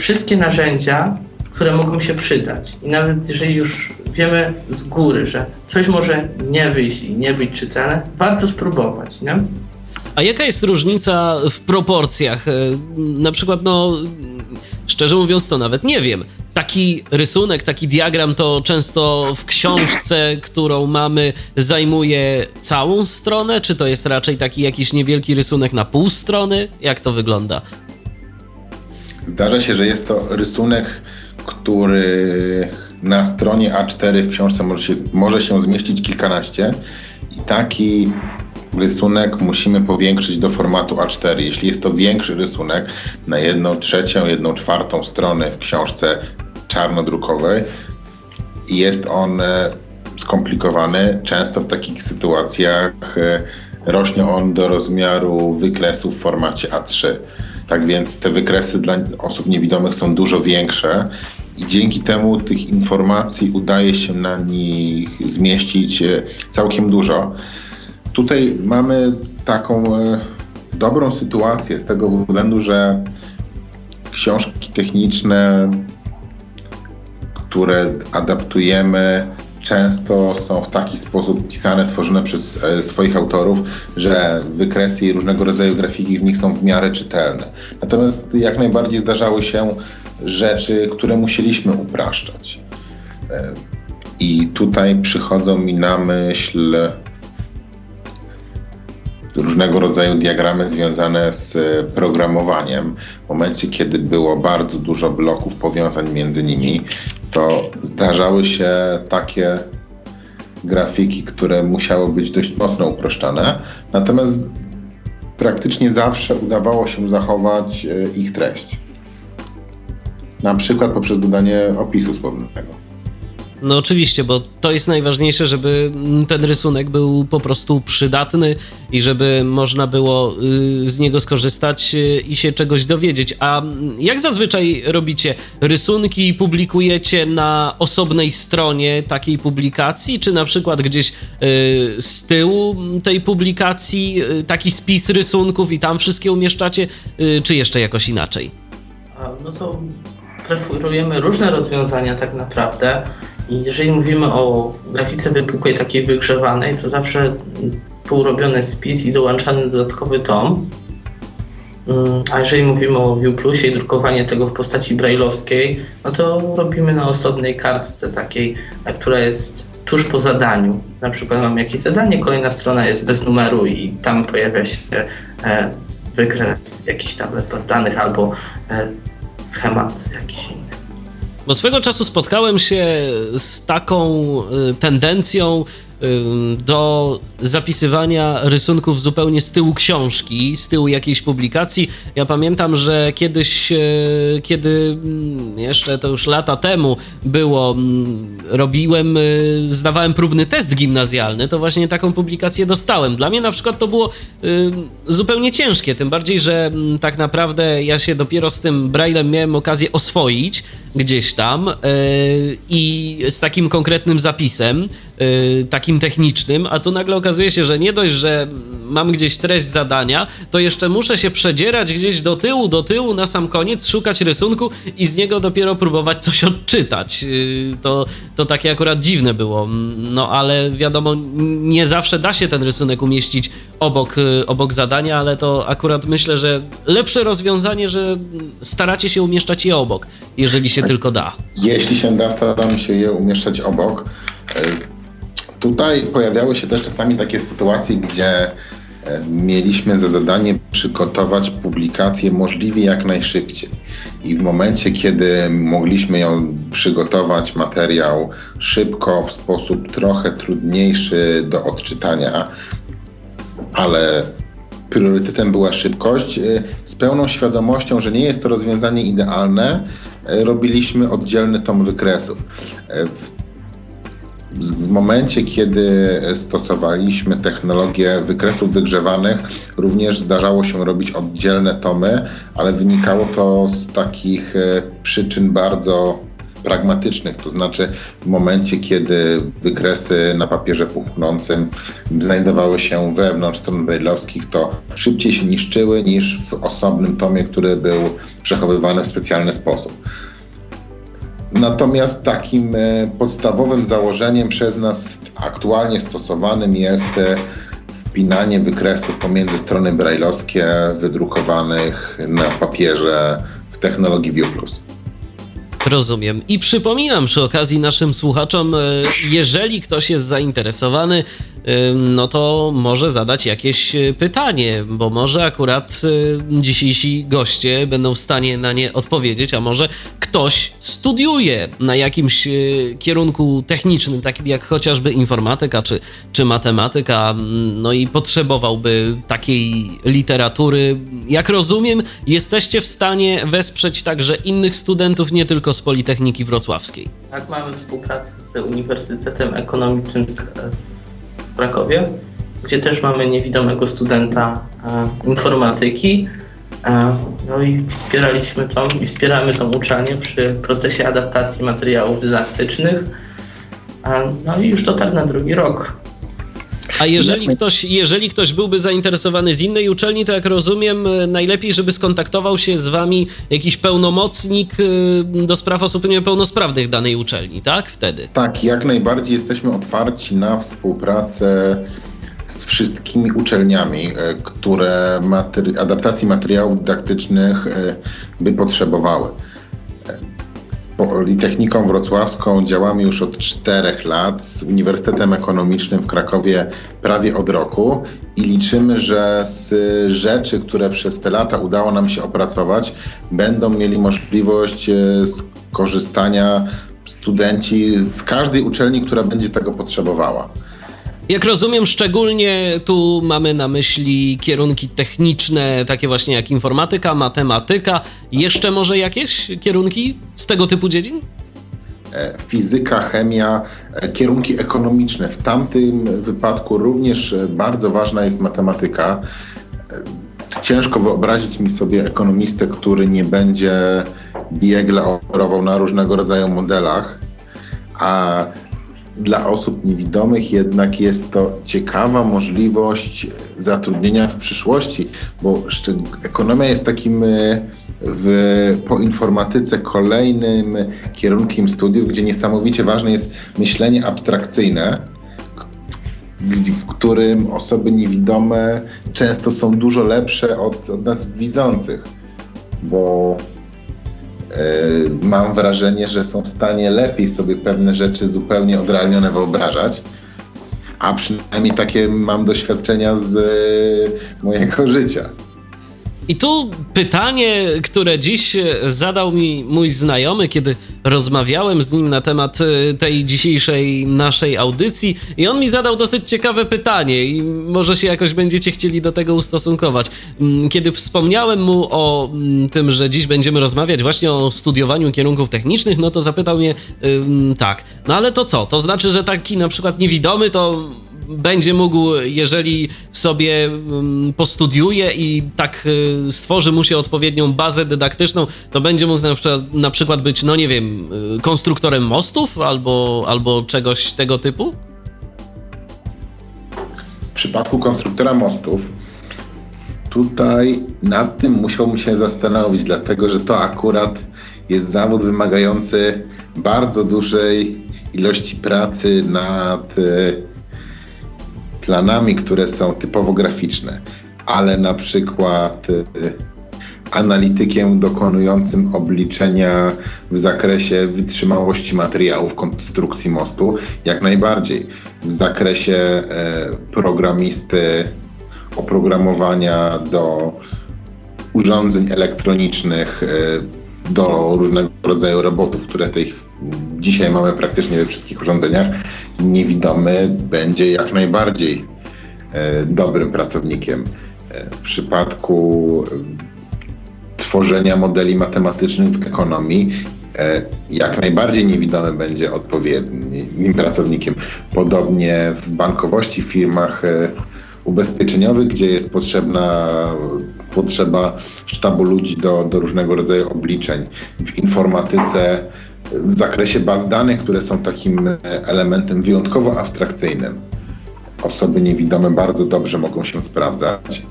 wszystkie narzędzia, które mogą się przydać. I nawet jeżeli już wiemy z góry, że coś może nie wyjść i nie być czytane, warto spróbować, nie? A jaka jest różnica w proporcjach? E, na przykład, no, szczerze mówiąc, to nawet nie wiem. Taki rysunek, taki diagram to często w książce, którą mamy, zajmuje całą stronę, czy to jest raczej taki jakiś niewielki rysunek na pół strony? Jak to wygląda? Zdarza się, że jest to rysunek, który na stronie A4 w książce może się, może się zmieścić kilkanaście i taki rysunek musimy powiększyć do formatu A4. Jeśli jest to większy rysunek na jedną trzecią, jedną czwartą stronę w książce czarnodrukowej, jest on e, skomplikowany. Często w takich sytuacjach e, rośnie on do rozmiaru wykresu w formacie A3. Tak więc te wykresy dla osób niewidomych są dużo większe i dzięki temu tych informacji udaje się na nich zmieścić e, całkiem dużo. Tutaj mamy taką e, dobrą sytuację z tego względu, że książki techniczne, które adaptujemy, często są w taki sposób pisane, tworzone przez e, swoich autorów, że wykresy i różnego rodzaju grafiki w nich są w miarę czytelne. Natomiast jak najbardziej zdarzały się rzeczy, które musieliśmy upraszczać. E, I tutaj przychodzą mi na myśl różnego rodzaju diagramy związane z programowaniem. W momencie, kiedy było bardzo dużo bloków powiązań między nimi, to zdarzały się takie grafiki, które musiały być dość mocno uproszczone, natomiast praktycznie zawsze udawało się zachować e, ich treść. Na przykład poprzez dodanie opisu słownego. No oczywiście, bo to jest najważniejsze, żeby ten rysunek był po prostu przydatny i żeby można było y, z niego skorzystać y, i się czegoś dowiedzieć. A jak zazwyczaj robicie rysunki, publikujecie na osobnej stronie takiej publikacji, czy na przykład gdzieś y, z tyłu tej publikacji taki spis rysunków i tam wszystkie umieszczacie, czy jeszcze jakoś inaczej? No to preferujemy różne rozwiązania tak naprawdę. I jeżeli mówimy o grafice wypukłej, takiej wygrzewanej, to zawsze półrobiony spis i dołączany dodatkowy tom. Mm, a jeżeli mówimy o Viewplusie i drukowanie tego w postaci brailleowskiej, no to robimy na osobnej kartce takiej, która jest tuż po zadaniu. Na przykład mam jakieś zadanie, kolejna strona jest bez numeru i tam pojawia się e, wykres, jakiś tablet baz danych albo e, schemat jakiś inny. Bo swego czasu spotkałem się z taką y, tendencją do zapisywania rysunków zupełnie z tyłu książki, z tyłu jakiejś publikacji. Ja pamiętam, że kiedyś, e, kiedy mm, jeszcze to już lata temu było, mm, robiłem, e, zdawałem próbny test gimnazjalny, to właśnie taką publikację dostałem. Dla mnie na przykład to było zupełnie ciężkie, tym bardziej, że mm, tak naprawdę ja się dopiero z tym braillem miałem okazję oswoić gdzieś tam e, i z takim konkretnym zapisem, takim takim technicznym, a tu nagle okazuje się, że nie dość, że mam gdzieś treść zadania, to jeszcze muszę się przedzierać gdzieś do tyłu, do tyłu, na sam koniec, szukać rysunku i z niego dopiero próbować coś odczytać. Y, to, to takie akurat dziwne było. No ale wiadomo, nie zawsze da się ten rysunek umieścić obok, y, obok zadania, ale to akurat myślę, że lepsze rozwiązanie, że staracie się umieszczać je obok, jeżeli się tylko da. Jeśli się da, staramy się je umieszczać obok. Tutaj pojawiały się też czasami takie sytuacje, gdzie e, mieliśmy za zadanie przygotować publikację możliwie jak najszybciej. I w momencie, kiedy mogliśmy ją przygotować, materiał szybko, w sposób trochę trudniejszy do odczytania, ale priorytetem była szybkość, e, z pełną świadomością, że nie jest to rozwiązanie idealne, e, robiliśmy oddzielny tom wykresów. W w momencie, kiedy stosowaliśmy technologię wykresów wygrzewanych, również zdarzało się robić oddzielne tomy, ale wynikało to z takich e, przyczyn bardzo pragmatycznych, to znaczy w momencie, kiedy wykresy na papierze puchnącym znajdowały się wewnątrz stron brailleowskich, to szybciej się niszczyły niż w osobnym tomie, który był przechowywany w specjalny sposób. Natomiast takim e, podstawowym założeniem przez nas aktualnie stosowanym jest e, wpinanie wykresów pomiędzy strony brajlowskie wydrukowanych na papierze w technologii ViewPlus. Rozumiem. I przypominam przy okazji naszym słuchaczom, e, jeżeli ktoś jest zainteresowany no to może zadać jakieś e, pytanie, bo może akurat e, dzisiejsi goście będą w stanie na nie odpowiedzieć, a może ktoś studiuje na jakimś e, kierunku technicznym, takim jak chociażby informatyka czy, czy matematyka, no i potrzebowałby takiej literatury. Jak rozumiem, jesteście w stanie wesprzeć także innych studentów, nie tylko z Politechniki Wrocławskiej. Tak, mamy współpracę z Uniwersytetem Ekonomicznym Krakowie, gdzie też mamy niewidomego studenta e, informatyki. E, no i wspieraliśmy tą i wspieramy tą uczelnię przy procesie adaptacji materiałów dydaktycznych. E, no i już to tak na drugi rok. A jeżeli ktoś, jeżeli ktoś byłby zainteresowany z innej uczelni, to jak rozumiem, najlepiej, żeby skontaktował się z wami jakiś pełnomocnik do spraw osób niepełnosprawnych danej uczelni, tak? Wtedy. Tak, jak najbardziej jesteśmy otwarci na współpracę z wszystkimi uczelniami, e, które materi adaptacji materiałów dydaktycznych e, by potrzebowały. Politechniką Wrocławską działamy już od czterech lat, z Uniwersytetem Ekonomicznym w Krakowie prawie od roku i liczymy, że z rzeczy, które przez te lata udało nam się opracować, będą mieli możliwość e, skorzystania studenci z każdej uczelni, która będzie tego potrzebowała. Jak rozumiem, szczególnie tu mamy na myśli kierunki techniczne, takie właśnie jak informatyka, matematyka. Jeszcze może jakieś kierunki z tego typu dziedzin? E, fizyka, chemia, e, kierunki ekonomiczne. W tamtym wypadku również e, bardzo ważna jest matematyka. Ciężko wyobrazić mi sobie ekonomistę, który nie będzie biegle operował na różnego rodzaju modelach, a dla osób niewidomych jednak jest to ciekawa możliwość zatrudnienia w przyszłości, bo ekonomia jest takim e, w, po informatyce kolejnym kierunkiem studiów, gdzie niesamowicie ważne jest myślenie abstrakcyjne, w którym osoby niewidome często są dużo lepsze od, od nas widzących, bo mam wrażenie, że są w stanie lepiej sobie pewne rzeczy zupełnie odrealnione wyobrażać. A przynajmniej takie mam doświadczenia z e, mojego życia. I tu pytanie, które dziś zadał mi mój znajomy, kiedy rozmawiałem z nim na temat e, tej dzisiejszej naszej audycji, i on mi zadał dosyć ciekawe pytanie, i może się jakoś będziecie chcieli do tego ustosunkować. Mm, kiedy wspomniałem mu o mm, tym, że dziś będziemy rozmawiać właśnie o studiowaniu kierunków technicznych, no to zapytał mnie tak, no ale to co? To znaczy, że taki na przykład niewidomy to będzie mógł, jeżeli sobie mm, postudiuje i tak y, stworzy mu się odpowiednią bazę dydaktyczną, to będzie mógł na przykład, na przykład być, no nie wiem, y, konstruktorem mostów albo, albo czegoś tego typu? W przypadku konstruktora mostów tutaj nad tym musiałbym się zastanowić, dlatego że to akurat jest zawód wymagający bardzo dużej ilości pracy nad y, planami, które są typowo graficzne, ale na przykład y, analitykiem dokonującym obliczenia w zakresie wytrzymałości materiałów konstrukcji mostu, jak najbardziej. W zakresie e, programisty oprogramowania do urządzeń elektronicznych, e, do różnego rodzaju robotów, które tej, dzisiaj mamy praktycznie we wszystkich urządzeniach, niewidomy będzie jak najbardziej e, dobrym pracownikiem. E, w przypadku e, tworzenia modeli matematycznych w ekonomii jak najbardziej niewidomy będzie odpowiednim pracownikiem. Podobnie w bankowości, w firmach ubezpieczeniowych, gdzie jest potrzebna potrzeba sztabu ludzi do, do różnego rodzaju obliczeń. W informatyce w zakresie baz danych, które są takim elementem wyjątkowo abstrakcyjnym. Osoby niewidome bardzo dobrze mogą się sprawdzać.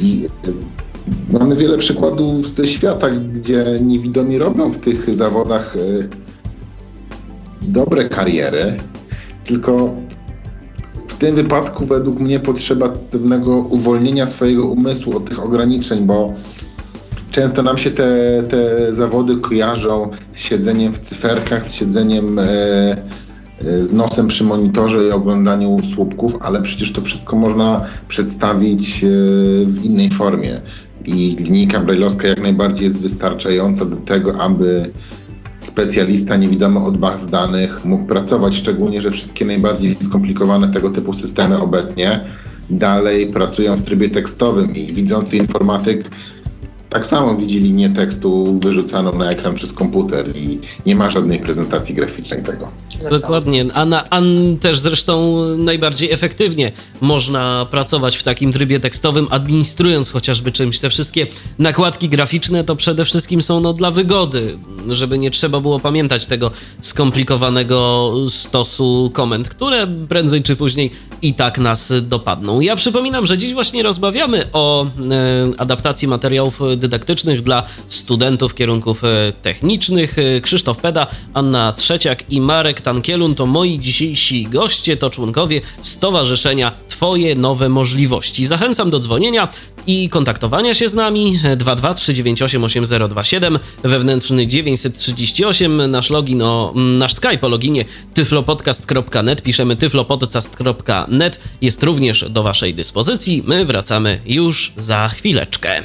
I e, mamy wiele przykładów ze świata, gdzie niewidomi robią w tych zawodach e, dobre kariery, tylko w tym wypadku według mnie potrzeba pewnego uwolnienia swojego umysłu od tych ograniczeń, bo Często nam się te, te zawody kojarzą z siedzeniem w cyferkach, z siedzeniem e, e, z nosem przy monitorze i oglądaniu słupków, ale przecież to wszystko można przedstawić e, w innej formie. I linijka brajlowska jak najbardziej jest wystarczająca do tego, aby specjalista niewidomy od baz danych mógł pracować, szczególnie, że wszystkie najbardziej skomplikowane tego typu systemy obecnie dalej pracują w trybie tekstowym i widzący informatyk tak samo widzi linię tekstu wyrzucaną na ekran przez komputer i nie ma żadnej prezentacji graficznej tego. Dokładnie, a, na, a też zresztą najbardziej efektywnie można pracować w takim trybie tekstowym, administrując chociażby czymś. Te wszystkie nakładki graficzne to przede wszystkim są no, dla wygody, żeby nie trzeba było pamiętać tego skomplikowanego stosu komend, które prędzej czy później i tak nas dopadną. Ja przypominam, że dziś właśnie rozmawiamy o e, adaptacji materiałów dydaktycznych dla studentów kierunków e, technicznych. E, Krzysztof Peda, Anna Trzeciak i Marek Tankielun to moi dzisiejsi goście, to członkowie Stowarzyszenia Twoje Nowe Możliwości. Zachęcam do dzwonienia i kontaktowania się z nami 223988027 wewnętrzny 938 nasz login o nasz Skype o loginie tyflopodcast.net piszemy tyflopodcast.net jest również do waszej dyspozycji. My wracamy już za chwileczkę.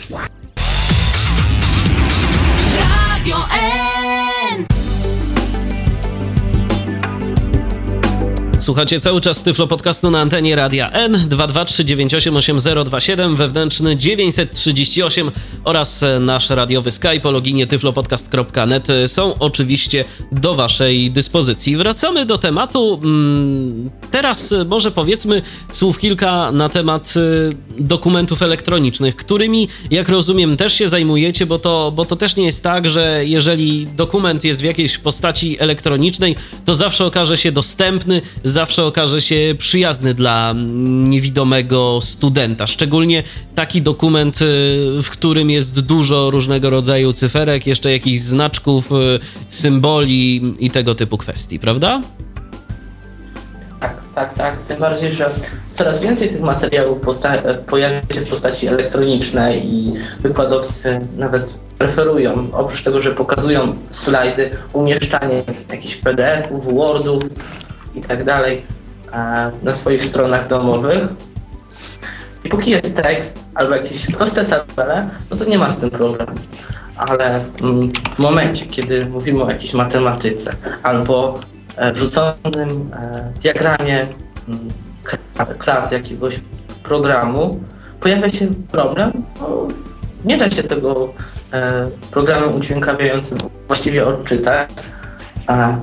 Słuchacie cały czas Tyflo Podcastu na antenie Radia N 223988027 wewnętrzny 938 oraz nasz radiowy Skype o loginie tyflopodcast.net są oczywiście do Waszej dyspozycji. Wracamy do tematu. Mm, teraz może powiedzmy słów kilka na temat dokumentów elektronicznych, którymi, jak rozumiem, też się zajmujecie, bo to, bo to też nie jest tak, że jeżeli dokument jest w jakiejś postaci elektronicznej, to zawsze okaże się dostępny, zawsze okaże się przyjazny dla niewidomego studenta. Szczególnie taki dokument, y, w którym jest dużo różnego rodzaju cyferek, jeszcze jakichś znaczków, y, symboli i tego typu kwestii, prawda? Tak, tak, tak. Tym bardziej, że coraz więcej tych materiałów pojawia się w postaci elektronicznej i wykładowcy nawet preferują, oprócz tego, że pokazują slajdy, umieszczanie jakichś PDF-ów, Wordów i tak dalej na swoich stronach domowych. I póki jest tekst albo jakieś proste tabele, no to nie ma z tym problemu. Ale mm, w momencie, kiedy mówimy o jakiejś matematyce albo e, wrzuconym e, diagramie mm, klas jakiegoś programu, pojawia się problem. No, nie da się tego e, programem udźwiękawiającym właściwie odczytać.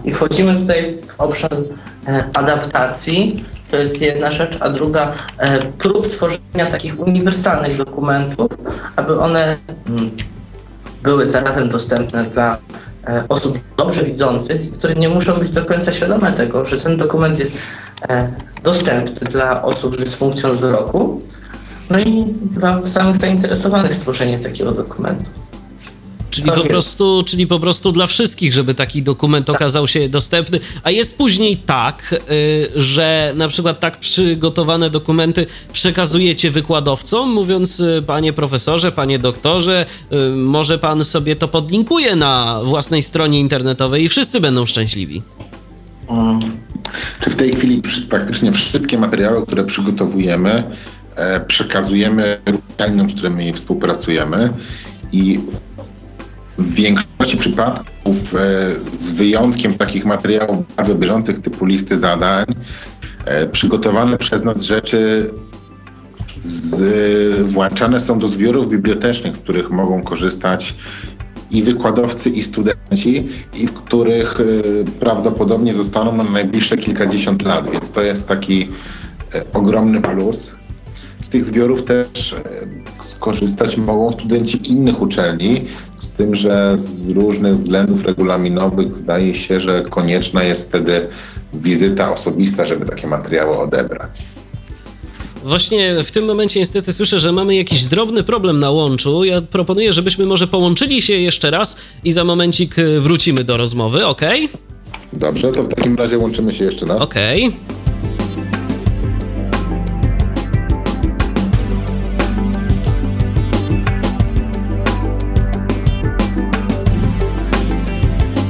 I wchodzimy tutaj w obszar adaptacji, to jest jedna rzecz, a druga prób tworzenia takich uniwersalnych dokumentów, aby one mm, były zarazem dostępne dla e, osób dobrze widzących, które nie muszą być do końca świadome tego, że ten dokument jest e, dostępny dla osób z dysfunkcją wzroku, no i dla samych zainteresowanych stworzeniem takiego dokumentu. Czyli po, prostu, czyli po prostu dla wszystkich, żeby taki dokument tak. okazał się dostępny. A jest później tak, y, że na przykład tak przygotowane dokumenty przekazujecie wykładowcom, mówiąc, y, panie profesorze, panie doktorze, y, może pan sobie to podlinkuje na własnej stronie internetowej i wszyscy będą szczęśliwi. Hmm. Czy w tej chwili praktycznie wszystkie materiały, które przygotowujemy, e, przekazujemy uczelniom, z którymi współpracujemy i w większości przypadków, e, z wyjątkiem takich materiałów bardzo bieżących typu listy zadań, e, przygotowane przez nas rzeczy z, włączane są do zbiorów bibliotecznych, z których mogą korzystać i wykładowcy, i studenci, i w których e, prawdopodobnie zostaną na najbliższe kilkadziesiąt lat, więc to jest taki ogromny plus. Z tych zbiorów też skorzystać mogą studenci innych uczelni, z tym, że z różnych względów regulaminowych zdaje się, że konieczna jest wtedy wizyta osobista, żeby takie materiały odebrać. Właśnie w tym momencie niestety słyszę, że mamy jakiś drobny problem na łączu. Ja proponuję, żebyśmy może połączyli się jeszcze raz i za momencik y, wrócimy do rozmowy, ok? Dobrze, to w takim razie łączymy się jeszcze raz. Okej. Okay.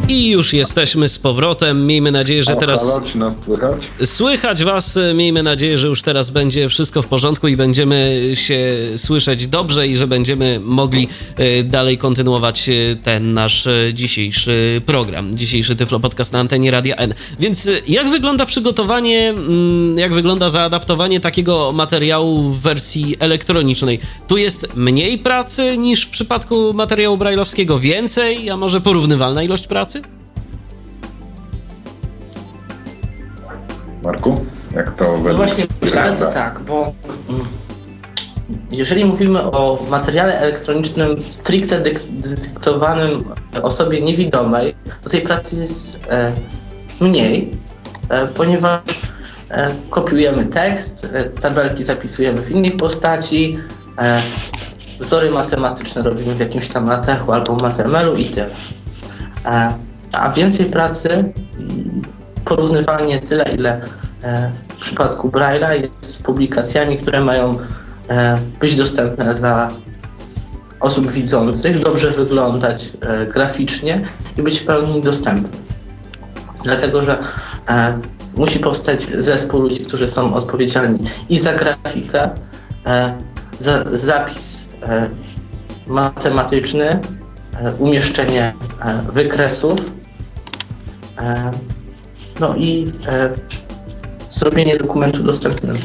I już jesteśmy z powrotem. Miejmy nadzieję, że teraz. słychać? Słychać Was. Miejmy nadzieję, że już teraz będzie wszystko w porządku i będziemy się słyszeć dobrze i że będziemy mogli e, dalej kontynuować e, ten nasz e, dzisiejszy program, dzisiejszy Tyflo Podcast na antenie Radia N. Więc jak wygląda przygotowanie, mm, jak wygląda zaadaptowanie takiego materiału w wersji elektronicznej? Tu jest mniej pracy niż w przypadku materiału brajlowskiego, więcej, a może porównywalna ilość pracy? Marku? Jak to No właśnie, myślę, to tak, bo mm, jeżeli mówimy o materiale elektronicznym stricte dyktowanym osobie niewidomej, to tej pracy jest e, mniej, e, ponieważ e, kopiujemy tekst, e, tabelki zapisujemy w innej postaci, e, wzory matematyczne robimy w jakimś tam latechu albo matemelu i tyle. E, a więcej pracy porównywalnie tyle, ile e, w przypadku Braille'a jest z publikacjami, które mają e, być dostępne dla osób widzących, dobrze wyglądać e, graficznie i być w pełni dostępne. Dlatego, że musi powstać zespół ludzi, którzy są odpowiedzialni i za grafikę, za zapis matematyczny, umieszczenie wykresów, no i e, zrobienie dokumentu dostępnym.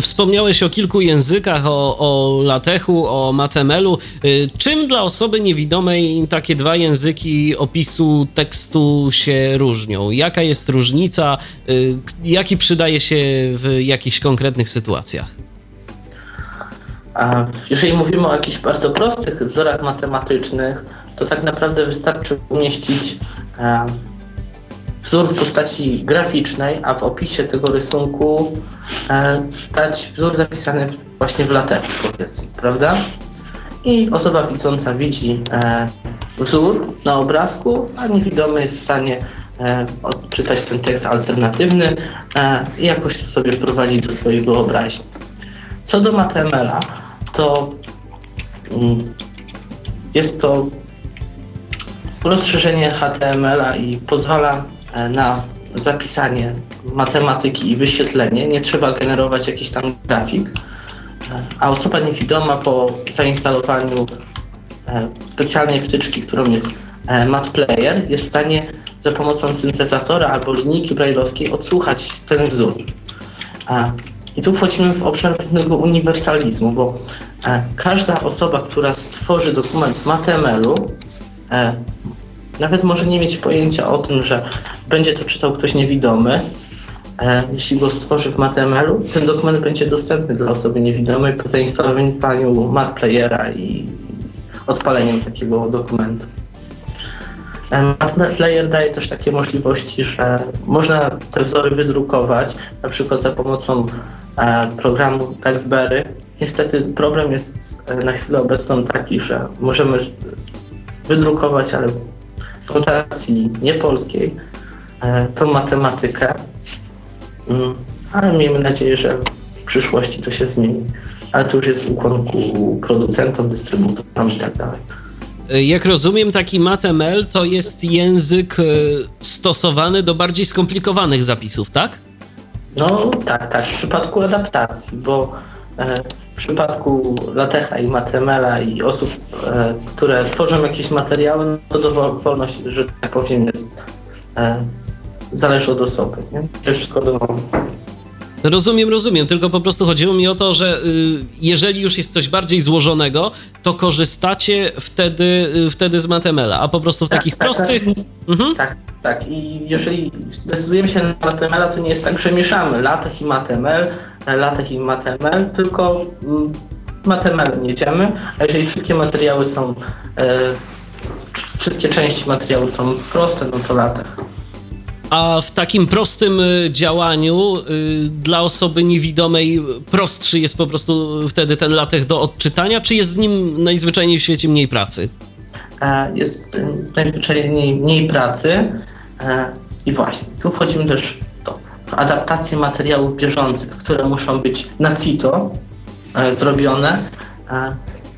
Wspomniałeś o kilku językach, o, o latechu, o matemelu. Y, czym dla osoby niewidomej takie dwa języki opisu tekstu się różnią? Jaka jest różnica? Y, jaki przydaje się w jakichś konkretnych sytuacjach? A jeżeli mówimy o jakichś bardzo prostych wzorach matematycznych, to tak naprawdę wystarczy umieścić e, wzór w postaci graficznej, a w opisie tego rysunku e, dać wzór zapisany właśnie w lateku, powiedzmy, prawda? I osoba widząca widzi e, wzór na obrazku, a niewidomy jest w stanie e, odczytać ten tekst alternatywny e, i jakoś to sobie wprowadzić do swojej wyobraźni. Co do MateML-a, to mm, jest to rozszerzenie HTML-a i pozwala na zapisanie matematyki i wyświetlenie. Nie trzeba generować jakiś tam grafik. E, a osoba niewidoma po zainstalowaniu e, specjalnej wtyczki, którą jest MatPlayer, jest w stanie za pomocą syntezatora albo linijki brajlowskiej odsłuchać ten wzór. I tu wchodzimy w obszar pewnego uniwersalizmu, bo każda osoba, która stworzy dokument w HTML-u, nawet może nie mieć pojęcia o tym, że będzie to czytał ktoś niewidomy. E, jeśli go stworzy w MathML-u, ten dokument będzie dostępny dla osoby niewidomej po zainstalowaniu MathPlayera i odpaleniu takiego dokumentu. E, MathPlayer daje też takie możliwości, że można te wzory wydrukować, na przykład za pomocą e, programu Taxberry. Niestety problem jest na chwilę obecną taki, że możemy wydrukować, ale w notacji niepolskiej e, tą matematykę, mm, ale miejmy nadzieję, że w przyszłości to się zmieni. Ale to już jest ukłonku producentom, dystrybutorom i tak dalej. Jak rozumiem, taki MathML to jest język e, stosowany do bardziej skomplikowanych zapisów, tak? No tak, tak, w przypadku adaptacji, bo e, w przypadku Latecha i Matemela i osób, e, które tworzą jakieś materiały, no to dowolność, że tak powiem, jest e, zależy od osoby. Nie? To jest wszystko dowolne. Rozumiem, rozumiem, tylko po prostu chodziło mi o to, że y, jeżeli już jest coś bardziej złożonego, to korzystacie wtedy, y, wtedy z Matemela, a po prostu w tak, takich tak, prostych... Tak, mhm. tak, tak. I jeżeli zdecydujemy się na Matemela, to nie jest tak, że mieszamy latech i Matemel, e, latech i Matemel, tylko mm, Matemelem jedziemy, a jeżeli wszystkie materiały są, e, wszystkie części materiału są proste, no to latech. A w takim prostym y, działaniu y, dla osoby niewidomej prostszy jest po prostu wtedy ten latech do odczytania, czy jest z nim najzwyczajniej w świecie mniej pracy? E, jest najzwyczajniej mniej pracy. E, i właśnie, tu wchodzimy też w to, w adaptację materiałów bieżących, które muszą być na CITO e, zrobione.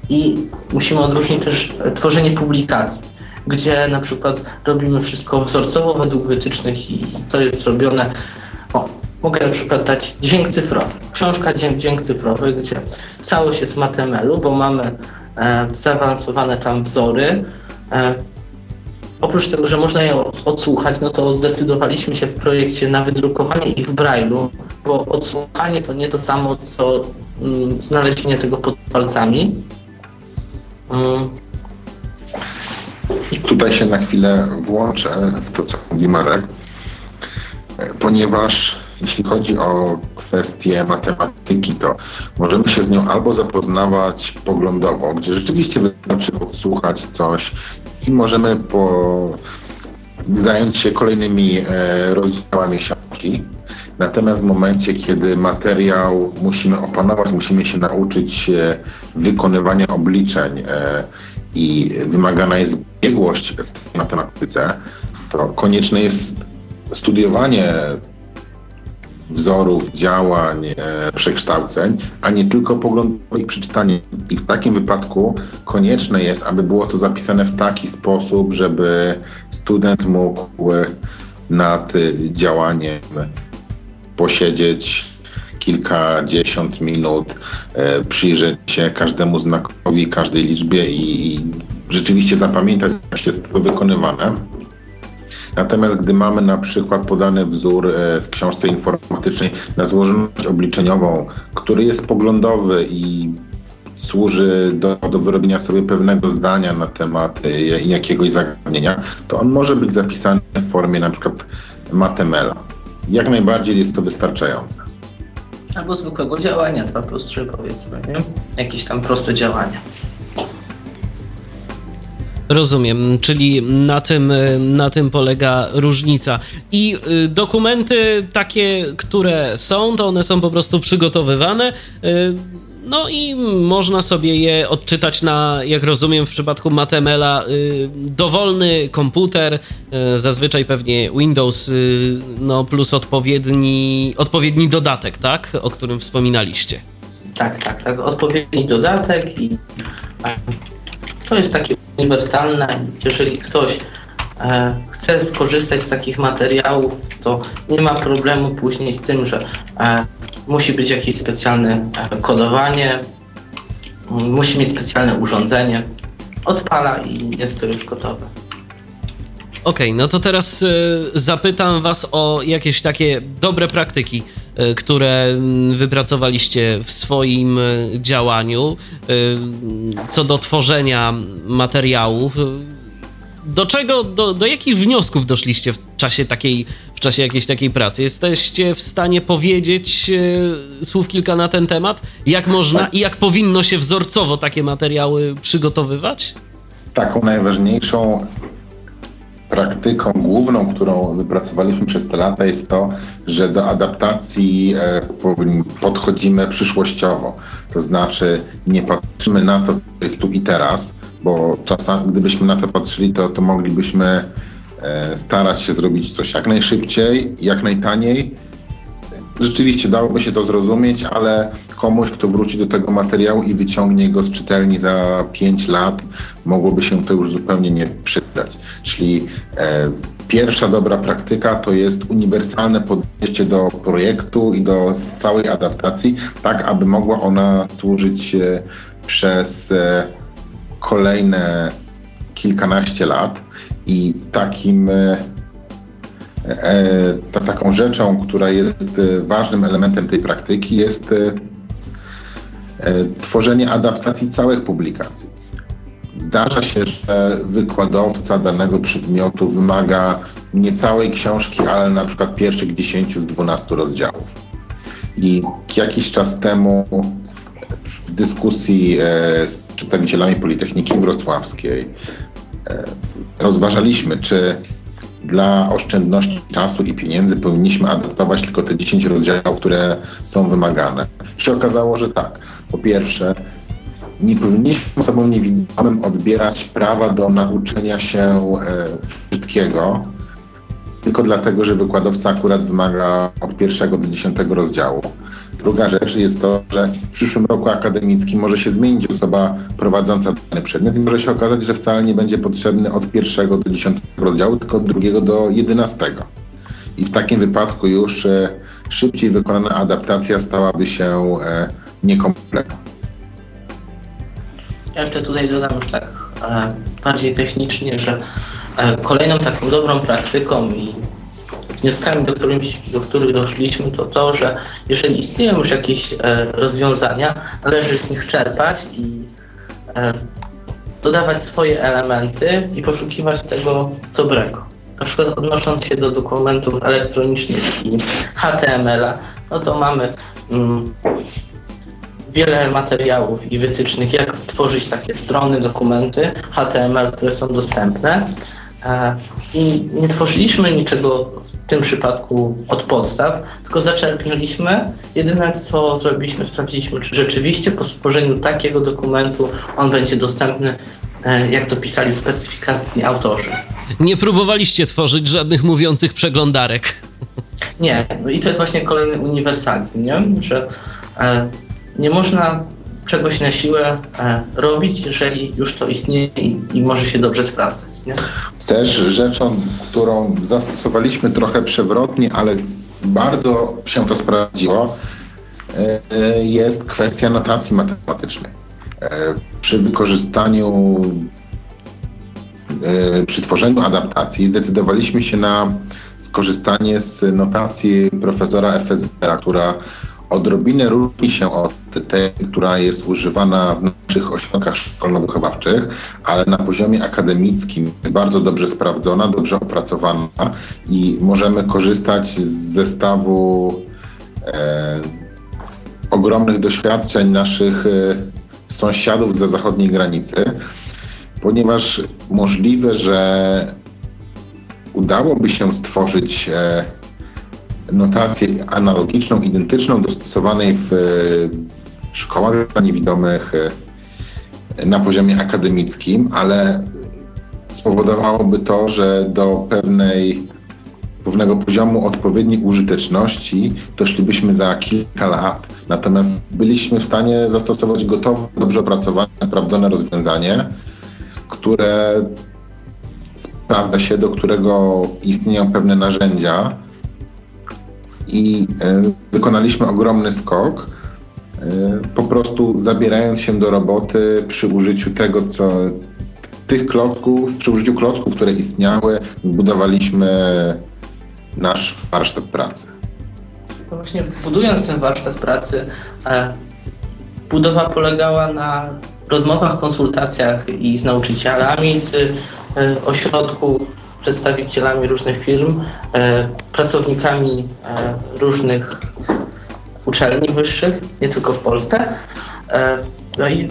I musimy odróżnić też tworzenie publikacji gdzie na przykład robimy wszystko wzorcowo według wytycznych i to jest robione. O, mogę na przykład dać dźwięk cyfrowy. Książka dźwięk, dźwięk cyfrowy, gdzie całość jest w HTML-u, bo mamy e, zaawansowane tam wzory. E, oprócz tego, że można je odsłuchać, no to zdecydowaliśmy się w projekcie na wydrukowanie ich w Braille'u, bo odsłuchanie to nie to samo, co mm, znalezienie tego pod palcami. Mm. Tutaj się na chwilę włączę w to, co mówi Marek, ponieważ jeśli chodzi o kwestię matematyki, to możemy się z nią albo zapoznawać poglądowo, gdzie rzeczywiście wystarczy odsłuchać coś i możemy po... zająć się kolejnymi e, rozdziałami książki. Natomiast w momencie, kiedy materiał musimy opanować, musimy się nauczyć wykonywania obliczeń e, i wymagana jest biegłość w matematyce, to konieczne jest studiowanie wzorów, działań, e, przekształceń, a nie tylko poglądowe ich przeczytanie. I w takim wypadku konieczne jest, aby było to zapisane w taki sposób, żeby student mógł nad działaniem posiedzieć kilkadziesiąt minut, e, przyjrzeć się każdemu znakowi, każdej liczbie i, rzeczywiście zapamiętać, jak jest to wykonywane. Natomiast gdy mamy na przykład podany wzór e, w książce informatycznej na złożoność obliczeniową, który jest poglądowy i służy do, do wyrobienia sobie pewnego zdania na temat e, jakiegoś zagadnienia, to on może być zapisany w formie na przykład matemela. Jak najbardziej jest to wystarczające albo zwykłego działania 2 plus 3 powiedzmy, nie? Jakieś tam proste działania. Rozumiem, czyli na tym, na tym polega różnica. I y, dokumenty takie, które są, to one są po prostu przygotowywane. No i można sobie je odczytać na, jak rozumiem w przypadku Matemela, y, dowolny komputer, y, zazwyczaj pewnie Windows, y, no plus odpowiedni, odpowiedni dodatek, tak? O którym wspominaliście. Tak, tak, tak. Odpowiedni dodatek i to jest takie uniwersalne. Jeżeli ktoś e, chce skorzystać z takich materiałów, to nie ma problemu później z tym, że e, musi być jakieś specjalne e, kodowanie, musi mieć specjalne urządzenie. Odpala i jest to już gotowe. Okej, okay, no to teraz zapytam Was o jakieś takie dobre praktyki E, które wypracowaliście w swoim e, działaniu e, co do tworzenia materiałów. Do czego, do, do jakich wniosków doszliście w czasie takiej, w czasie jakiejś takiej pracy? Jesteście w stanie powiedzieć słów kilka na ten temat? Jak można i jak powinno się wzorcowo takie materiały przygotowywać? Taką najważniejszą praktyką główną, którą wypracowaliśmy przez te lata jest to, że do adaptacji e, podchodzimy przyszłościowo. To znaczy nie patrzymy na to, co jest tu i teraz, bo czasami gdybyśmy na to patrzyli, to, to moglibyśmy e, starać się zrobić coś jak najszybciej, jak najtaniej, rzeczywiście dałoby się to zrozumieć, ale komuś, kto wróci do tego materiału i wyciągnie go z czytelni za 5 lat, mogłoby się to już zupełnie nie przydać. Czyli e, pierwsza dobra praktyka to jest uniwersalne podejście do projektu i do całej adaptacji, tak aby mogła ona służyć e, przez e, kolejne kilkanaście lat i takim e, E, ta, taką rzeczą, która jest e, ważnym elementem tej praktyki, jest tworzenie adaptacji całych publikacji. Zdarza się, że wykładowca danego przedmiotu wymaga nie całej książki, ale na przykład pierwszych 10 z 12 rozdziałów. I jakiś czas temu w dyskusji z przedstawicielami Politechniki Wrocławskiej rozważaliśmy, czy dla oszczędności czasu i pieniędzy powinniśmy adaptować tylko te 10 rozdziałów, które są wymagane. I się okazało, że tak. Po pierwsze, nie powinniśmy osobom niewidomym odbierać prawa do nauczenia się e, wszystkiego, tylko dlatego, że wykładowca akurat wymaga od pierwszego do dziesiątego rozdziału. Druga rzecz jest to, że w przyszłym roku akademickim może się zmienić osoba prowadząca dany przedmiot i może się okazać, że wcale nie będzie potrzebny od pierwszego do dziesiątego rozdziału, tylko od drugiego do jedenastego. I w takim wypadku już e, szybciej wykonana adaptacja stałaby się e, niekompletna. Ja jeszcze tutaj dodam już tak e, bardziej technicznie, że e, kolejną taką dobrą praktyką i wnioskami, do, do których doszliśmy, to to, że jeżeli istnieją już jakieś e, rozwiązania, należy z nich czerpać i e, dodawać swoje elementy i poszukiwać tego dobrego. Na przykład odnosząc się do dokumentów elektronicznych i HTML-a, no to mamy mm, wiele materiałów i wytycznych, jak tworzyć takie strony, dokumenty HTML, które są dostępne. E, I nie tworzyliśmy niczego tym przypadku od podstaw, tylko zaczerpnęliśmy. Jedyne co zrobiliśmy, sprawdziliśmy, czy rzeczywiście po stworzeniu takiego dokumentu on będzie dostępny, e, jak to pisali w specyfikacji autorzy. Nie próbowaliście tworzyć żadnych mówiących przeglądarek. Nie, no i to jest właśnie kolejny uniwersalizm, nie? że e, nie można czegoś na siłę e, robić, jeżeli już to istnieje i, i może się dobrze sprawdzać. Nie? Też rzeczą, którą zastosowaliśmy trochę przewrotnie, ale bardzo się to sprawdziło, e, e, jest kwestia notacji matematycznej. Przy wykorzystaniu, przy tworzeniu adaptacji zdecydowaliśmy się na skorzystanie z notacji profesora Efezera, która odrobinę różni się od tej, która jest używana w naszych ośrodkach szkolno-wychowawczych, ale na poziomie akademickim jest bardzo dobrze sprawdzona, dobrze opracowana i możemy korzystać z zestawu e, ogromnych doświadczeń naszych e, sąsiadów za zachodniej granicy, ponieważ możliwe, że udałoby się stworzyć e, notację analogiczną, identyczną, dostosowanej w szkołach dla niewidomych na poziomie akademickim, ale spowodowałoby to, że do pewnej, pewnego poziomu odpowiedniej użyteczności doszlibyśmy za kilka lat. Natomiast byliśmy w stanie zastosować gotowe, dobrze opracowane, sprawdzone rozwiązanie, które sprawdza się, do którego istnieją pewne narzędzia i e, wykonaliśmy ogromny skok, e, po prostu zabierając się do roboty przy użyciu tego, co tych klocków, przy użyciu klocków, które istniały, zbudowaliśmy nasz warsztat pracy. Właśnie budując ten warsztat pracy, e, budowa polegała na rozmowach, konsultacjach i z nauczycielami, z ośrodków, przedstawicielami różnych firm, pracownikami różnych uczelni wyższych, nie tylko w Polsce. No i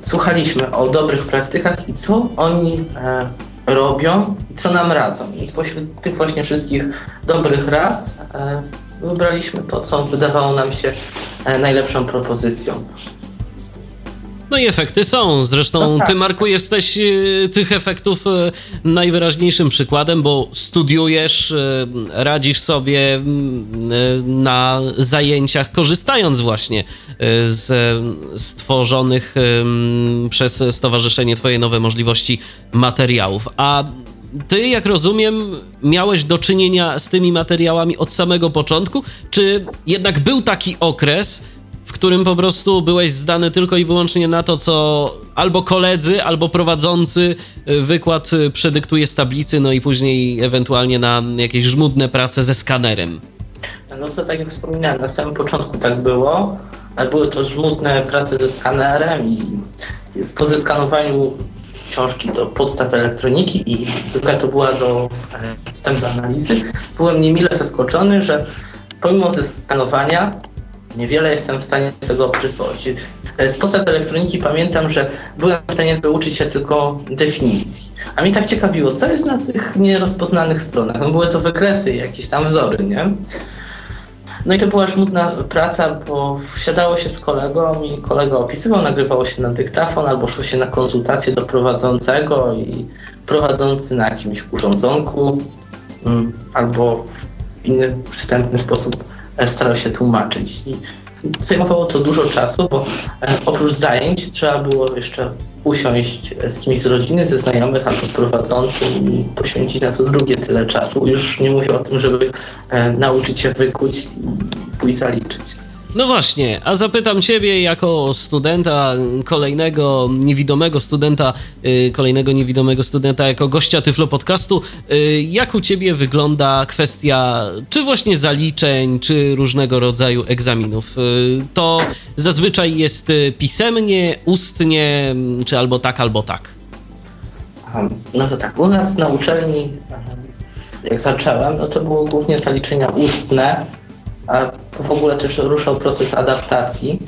słuchaliśmy o dobrych praktykach i co oni e, robią i co nam radzą. I spośród tych właśnie wszystkich dobrych rad e, wybraliśmy to, co wydawało nam się e, najlepszą propozycją. No i efekty są. Zresztą no tak. ty, Marku, jesteś e, tych efektów e, najwyraźniejszym przykładem, bo studiujesz, e, radzisz sobie na zajęciach, korzystając właśnie z stworzonych przez Stowarzyszenie Twoje Nowe Możliwości materiałów. A ty, jak rozumiem, miałeś do czynienia z tymi materiałami od samego początku, czy jednak był taki okres, w którym po prostu byłeś zdany tylko i wyłącznie na to, co albo koledzy, albo prowadzący y, wykład y, przedyktuje z tablicy, no i później ewentualnie na jakieś żmudne prace ze skanerem. No to tak jak wspominałem, na samym początku tak było. Były to żmudne prace ze skanerem i po zeskanowaniu książki do podstaw elektroniki i druga to była do e, wstępu analizy, byłem niemile zaskoczony, że pomimo zeskanowania Niewiele jestem w stanie z tego przyswoić. Z podstaw elektroniki pamiętam, że byłem w stanie uczyć się tylko definicji. A mnie tak ciekawiło, co jest na tych nierozpoznanych stronach. No były to wykresy, jakieś tam wzory, nie? No i to była żmudna praca, bo wsiadało się z kolegą i kolega opisywał, nagrywało się na dyktafon albo szło się na konsultację do prowadzącego i prowadzący na jakimś urządzonku mm, albo w inny przystępny sposób starał się tłumaczyć. I zajmowało to dużo czasu, bo e, oprócz zajęć trzeba było jeszcze usiąść z kimś z rodziny, ze znajomych albo z prowadzącym i poświęcić na co drugie tyle czasu. Już nie mówię o tym, żeby e, nauczyć się wykuć i pójść zaliczyć. No właśnie, a zapytam Ciebie jako studenta, kolejnego niewidomego studenta, yy, kolejnego niewidomego studenta, jako gościa Tyflo Podcastu, yy, jak u Ciebie wygląda kwestia czy właśnie zaliczeń, czy różnego rodzaju egzaminów? Yy, to zazwyczaj jest pisemnie, ustnie, czy albo tak, albo tak? No to tak, u nas na uczelni, jak zacząłem, no to było głównie zaliczenia ustne, w ogóle też ruszał proces adaptacji,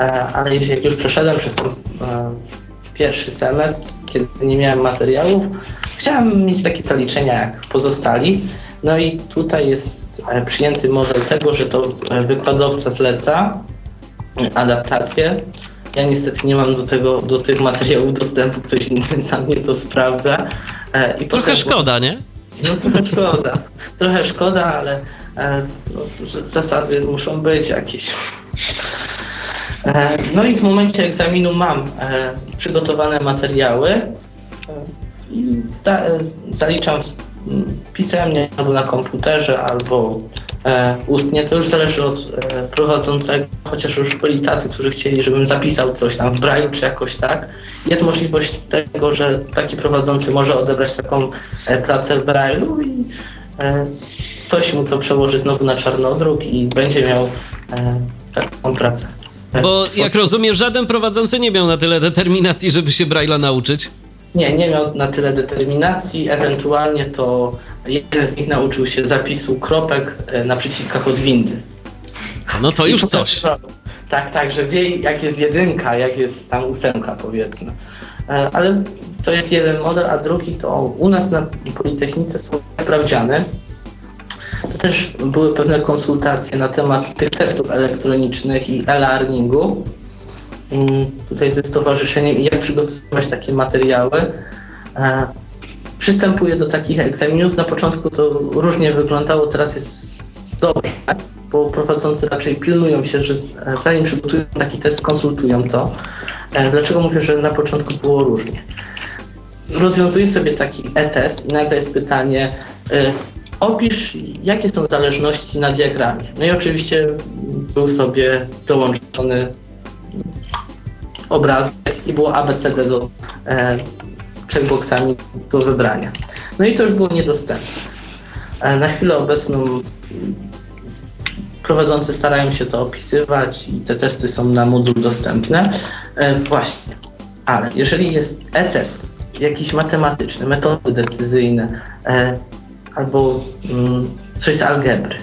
e, ale jak już przeszedłem przez ten e, pierwszy semestr, kiedy nie miałem materiałów, chciałem mieć takie zaliczenia jak pozostali. No i tutaj jest e, przyjęty model tego, że to wykładowca zleca adaptację. Ja niestety nie mam do, tego, do tych materiałów dostępu, ktoś inny za mnie to sprawdza. I trochę potem, szkoda, nie? No trochę szkoda. Trochę szkoda, ale zasady muszą być jakieś. E, no i w momencie egzaminu mam e, przygotowane materiały i zaliczam pisemnie albo na komputerze, albo ustnie. To już zależy od prowadzącego, chociaż już byli tacy, którzy chcieli, żebym zapisał coś tam w braju czy jakoś tak. Jest możliwość tego, że taki prowadzący może odebrać taką pracę w braju i coś mu to przełoży znowu na czarnodruk i będzie miał e, taką pracę. E, Bo jak rozumiem, żaden prowadzący nie miał na tyle determinacji, żeby się Braille'a nauczyć. Nie, nie miał na tyle determinacji. Ewentualnie to jeden z nich nauczył się zapisu kropek e, na przyciskach od windy. No to już coś. Tak, tak, że wie jak jest jedynka, jak jest tam ósemka powiedzmy. E, ale to jest jeden model, a drugi to u nas na Politechnice są sprawdziane to też były pewne konsultacje na temat tych testów elektronicznych i e-learningu. mm, tutaj ze stowarzyszeniem i jak przygotować takie materiały. E, przystępuję do takich egzaminów. Na początku to różnie wyglądało, teraz jest dobrze, bo prowadzący raczej pilnują się, że zanim przygotują taki test, konsultują to. E, dlaczego mówię, że na początku było różnie? Rozwiązuję sobie taki e-test i nagle jest pytanie, e, opisz, jakie są zależności na diagramie. No i oczywiście był sobie dołączony obrazek i było ABCD do e, checkboxami do wybrania. No i to już było niedostępne. E, na chwilę obecną prowadzący starają się to opisywać i te testy są na Moodle dostępne. E, właśnie, ale jeżeli jest e-test, jakiś matematyczny, metody decyzyjne e, albo mm, coś z algebry,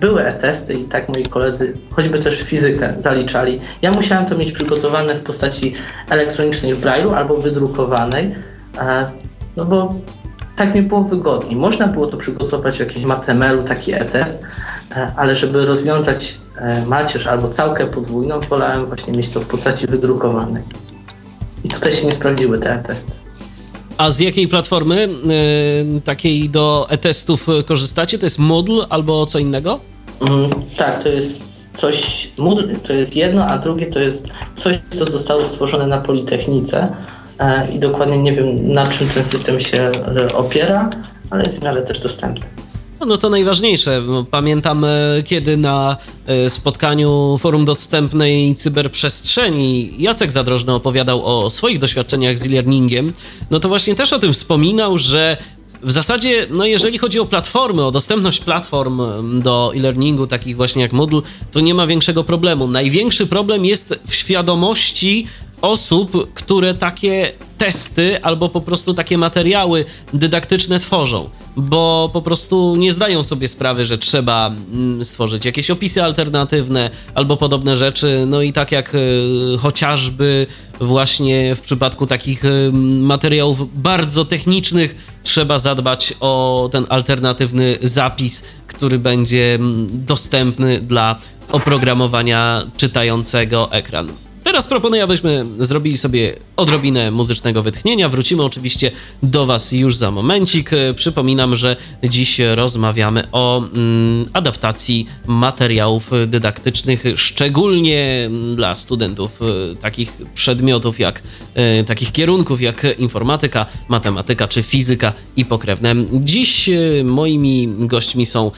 były e-testy i tak moi koledzy, choćby też fizykę zaliczali. Ja musiałem to mieć przygotowane w postaci elektronicznej w Braille'u albo wydrukowanej, e, no bo tak mi było wygodniej. Można było to przygotować w jakimś MATML-u, taki e-test, e, ale żeby rozwiązać e, macierz albo całkę podwójną, wolałem właśnie mieć to w postaci wydrukowanej. I tutaj się nie sprawdziły te e-testy. A z jakiej platformy yy, takiej do e-testów korzystacie? To jest Moodle albo co innego? Mm, tak, to jest coś, Moodle to jest jedno, a drugie to jest coś, co zostało stworzone na Politechnice e, i dokładnie nie wiem na czym ten system się e, opiera, ale jest w miarę też dostępny. No, no to najważniejsze. Pamiętam, e, kiedy na e, spotkaniu Forum Dostępnej Cyberprzestrzeni Jacek Zadrożny opowiadał o swoich doświadczeniach z e-learningiem, no to właśnie też o tym wspominał, że w zasadzie, no jeżeli chodzi o platformy, o dostępność platform do e-learningu, takich właśnie jak Moodle, to nie ma większego problemu. Największy problem jest w świadomości osób, które takie testy albo po prostu takie materiały dydaktyczne tworzą, bo po prostu nie zdają sobie sprawy, że trzeba mm, stworzyć jakieś opisy alternatywne albo podobne rzeczy. No i tak jak y, chociażby właśnie w przypadku takich y, materiałów bardzo technicznych trzeba zadbać o ten alternatywny zapis, który będzie mm, dostępny dla oprogramowania czytającego ekran. Teraz proponuję, abyśmy zrobili sobie odrobinę muzycznego wytchnienia. Wrócimy oczywiście do Was już za momencik. Przypominam, że dziś rozmawiamy o mm, adaptacji materiałów dydaktycznych, szczególnie dla studentów e, takich przedmiotów jak e, takich kierunków jak informatyka, matematyka czy fizyka i pokrewne. Dziś e, moimi gośćmi są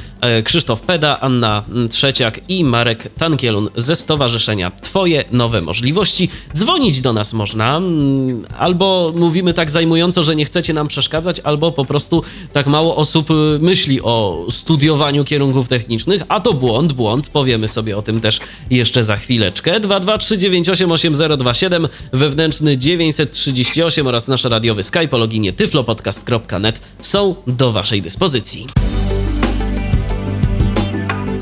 Krzysztof Peda, Anna Trzeciak i Marek Tankielun ze Stowarzyszenia Twoje Nowe Możliwości możliwości. Dzwonić do nas można, mm, albo mówimy tak zajmująco, że nie chcecie nam przeszkadzać, albo po prostu tak mało osób y, myśli o studiowaniu kierunków technicznych, a to błąd, błąd, powiemy sobie o tym też jeszcze za chwileczkę. 223988027, wewnętrzny 938 oraz nasz radiowy Skype o loginie tyflopodcast.net są do Waszej dyspozycji.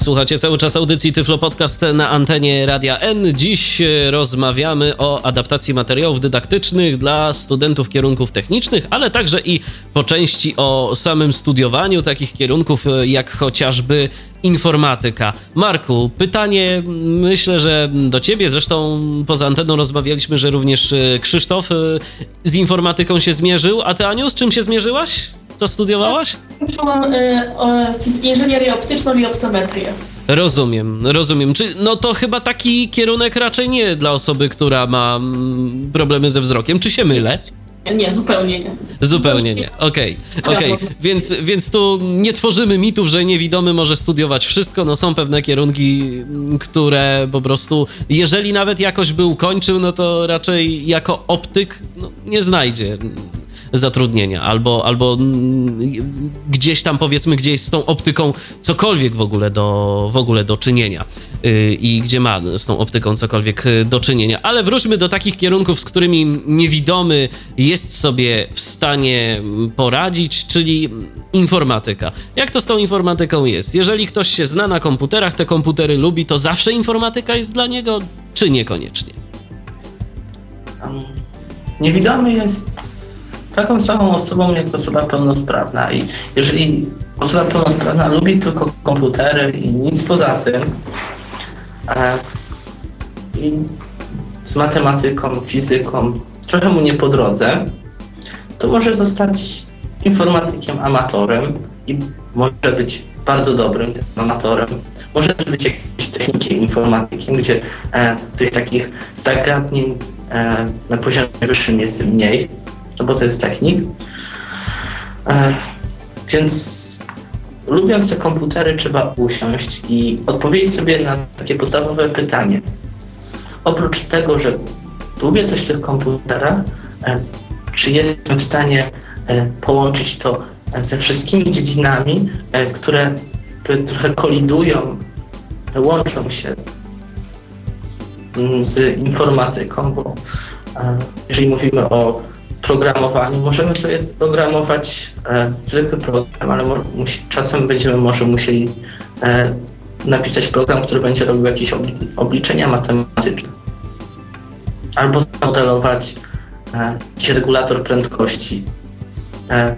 Słuchacie cały czas audycji Tyflo Podcast na antenie Radia N. Dziś e, rozmawiamy o adaptacji materiałów dydaktycznych dla studentów kierunków technicznych, ale także i po części o samym studiowaniu takich kierunków e, jak chociażby informatyka. Marku, pytanie myślę, że do ciebie, zresztą poza anteną rozmawialiśmy, że również e, Krzysztof z informatyką się zmierzył, a ty Aniu, z czym się zmierzyłaś? Co studiowałaś? Uczyłam y, inżynierię optyczną i optometrię. Rozumiem, rozumiem. Czy, no to chyba taki kierunek raczej nie dla osoby, która ma mm, problemy ze wzrokiem. Czy się mylę? Nie, zupełnie nie. Zupełnie nie. Okej, okay. Okay. Więc, więc tu nie tworzymy mitów, że niewidomy może studiować wszystko. No są pewne kierunki, mm, które po prostu, jeżeli nawet jakoś by ukończył, no to raczej jako optyk no, nie znajdzie zatrudnienia, albo, albo gdzieś tam powiedzmy, gdzie jest z tą optyką cokolwiek w ogóle do, w ogóle do czynienia y, i gdzie ma z tą optyką cokolwiek y, do czynienia. Ale wróćmy do takich kierunków, z którymi niewidomy jest sobie w stanie poradzić, czyli informatyka. Jak to z tą informatyką jest? Jeżeli ktoś się zna na komputerach, te komputery lubi, to zawsze informatyka jest dla niego, czy niekoniecznie? Niewidomy jest taką samą osobą jak osoba pełnosprawna. I jeżeli osoba pełnosprawna lubi tylko komputery i nic poza tym, e, i z matematyką, fizyką trochę mu nie po drodze, to może zostać informatykiem amatorem i może być bardzo dobrym amatorem. Może też być jakimś technikiem informatykiem, gdzie e, tych takich zagadnień e, na poziomie wyższym jest mniej, no bo to jest technik. E, więc lubiąc te komputery trzeba usiąść i odpowiedzieć sobie na takie podstawowe pytanie. Oprócz tego, że lubię coś w tych komputerach, e, czy jestem w stanie e, połączyć to ze wszystkimi dziedzinami, które trochę kolidują, łączą się z informatyką, bo jeżeli mówimy o programowaniu, możemy sobie programować zwykły program, ale czasem będziemy może musieli napisać program, który będzie robił jakieś obliczenia matematyczne. Albo zmodelować e, jakiś regulator prędkości. E,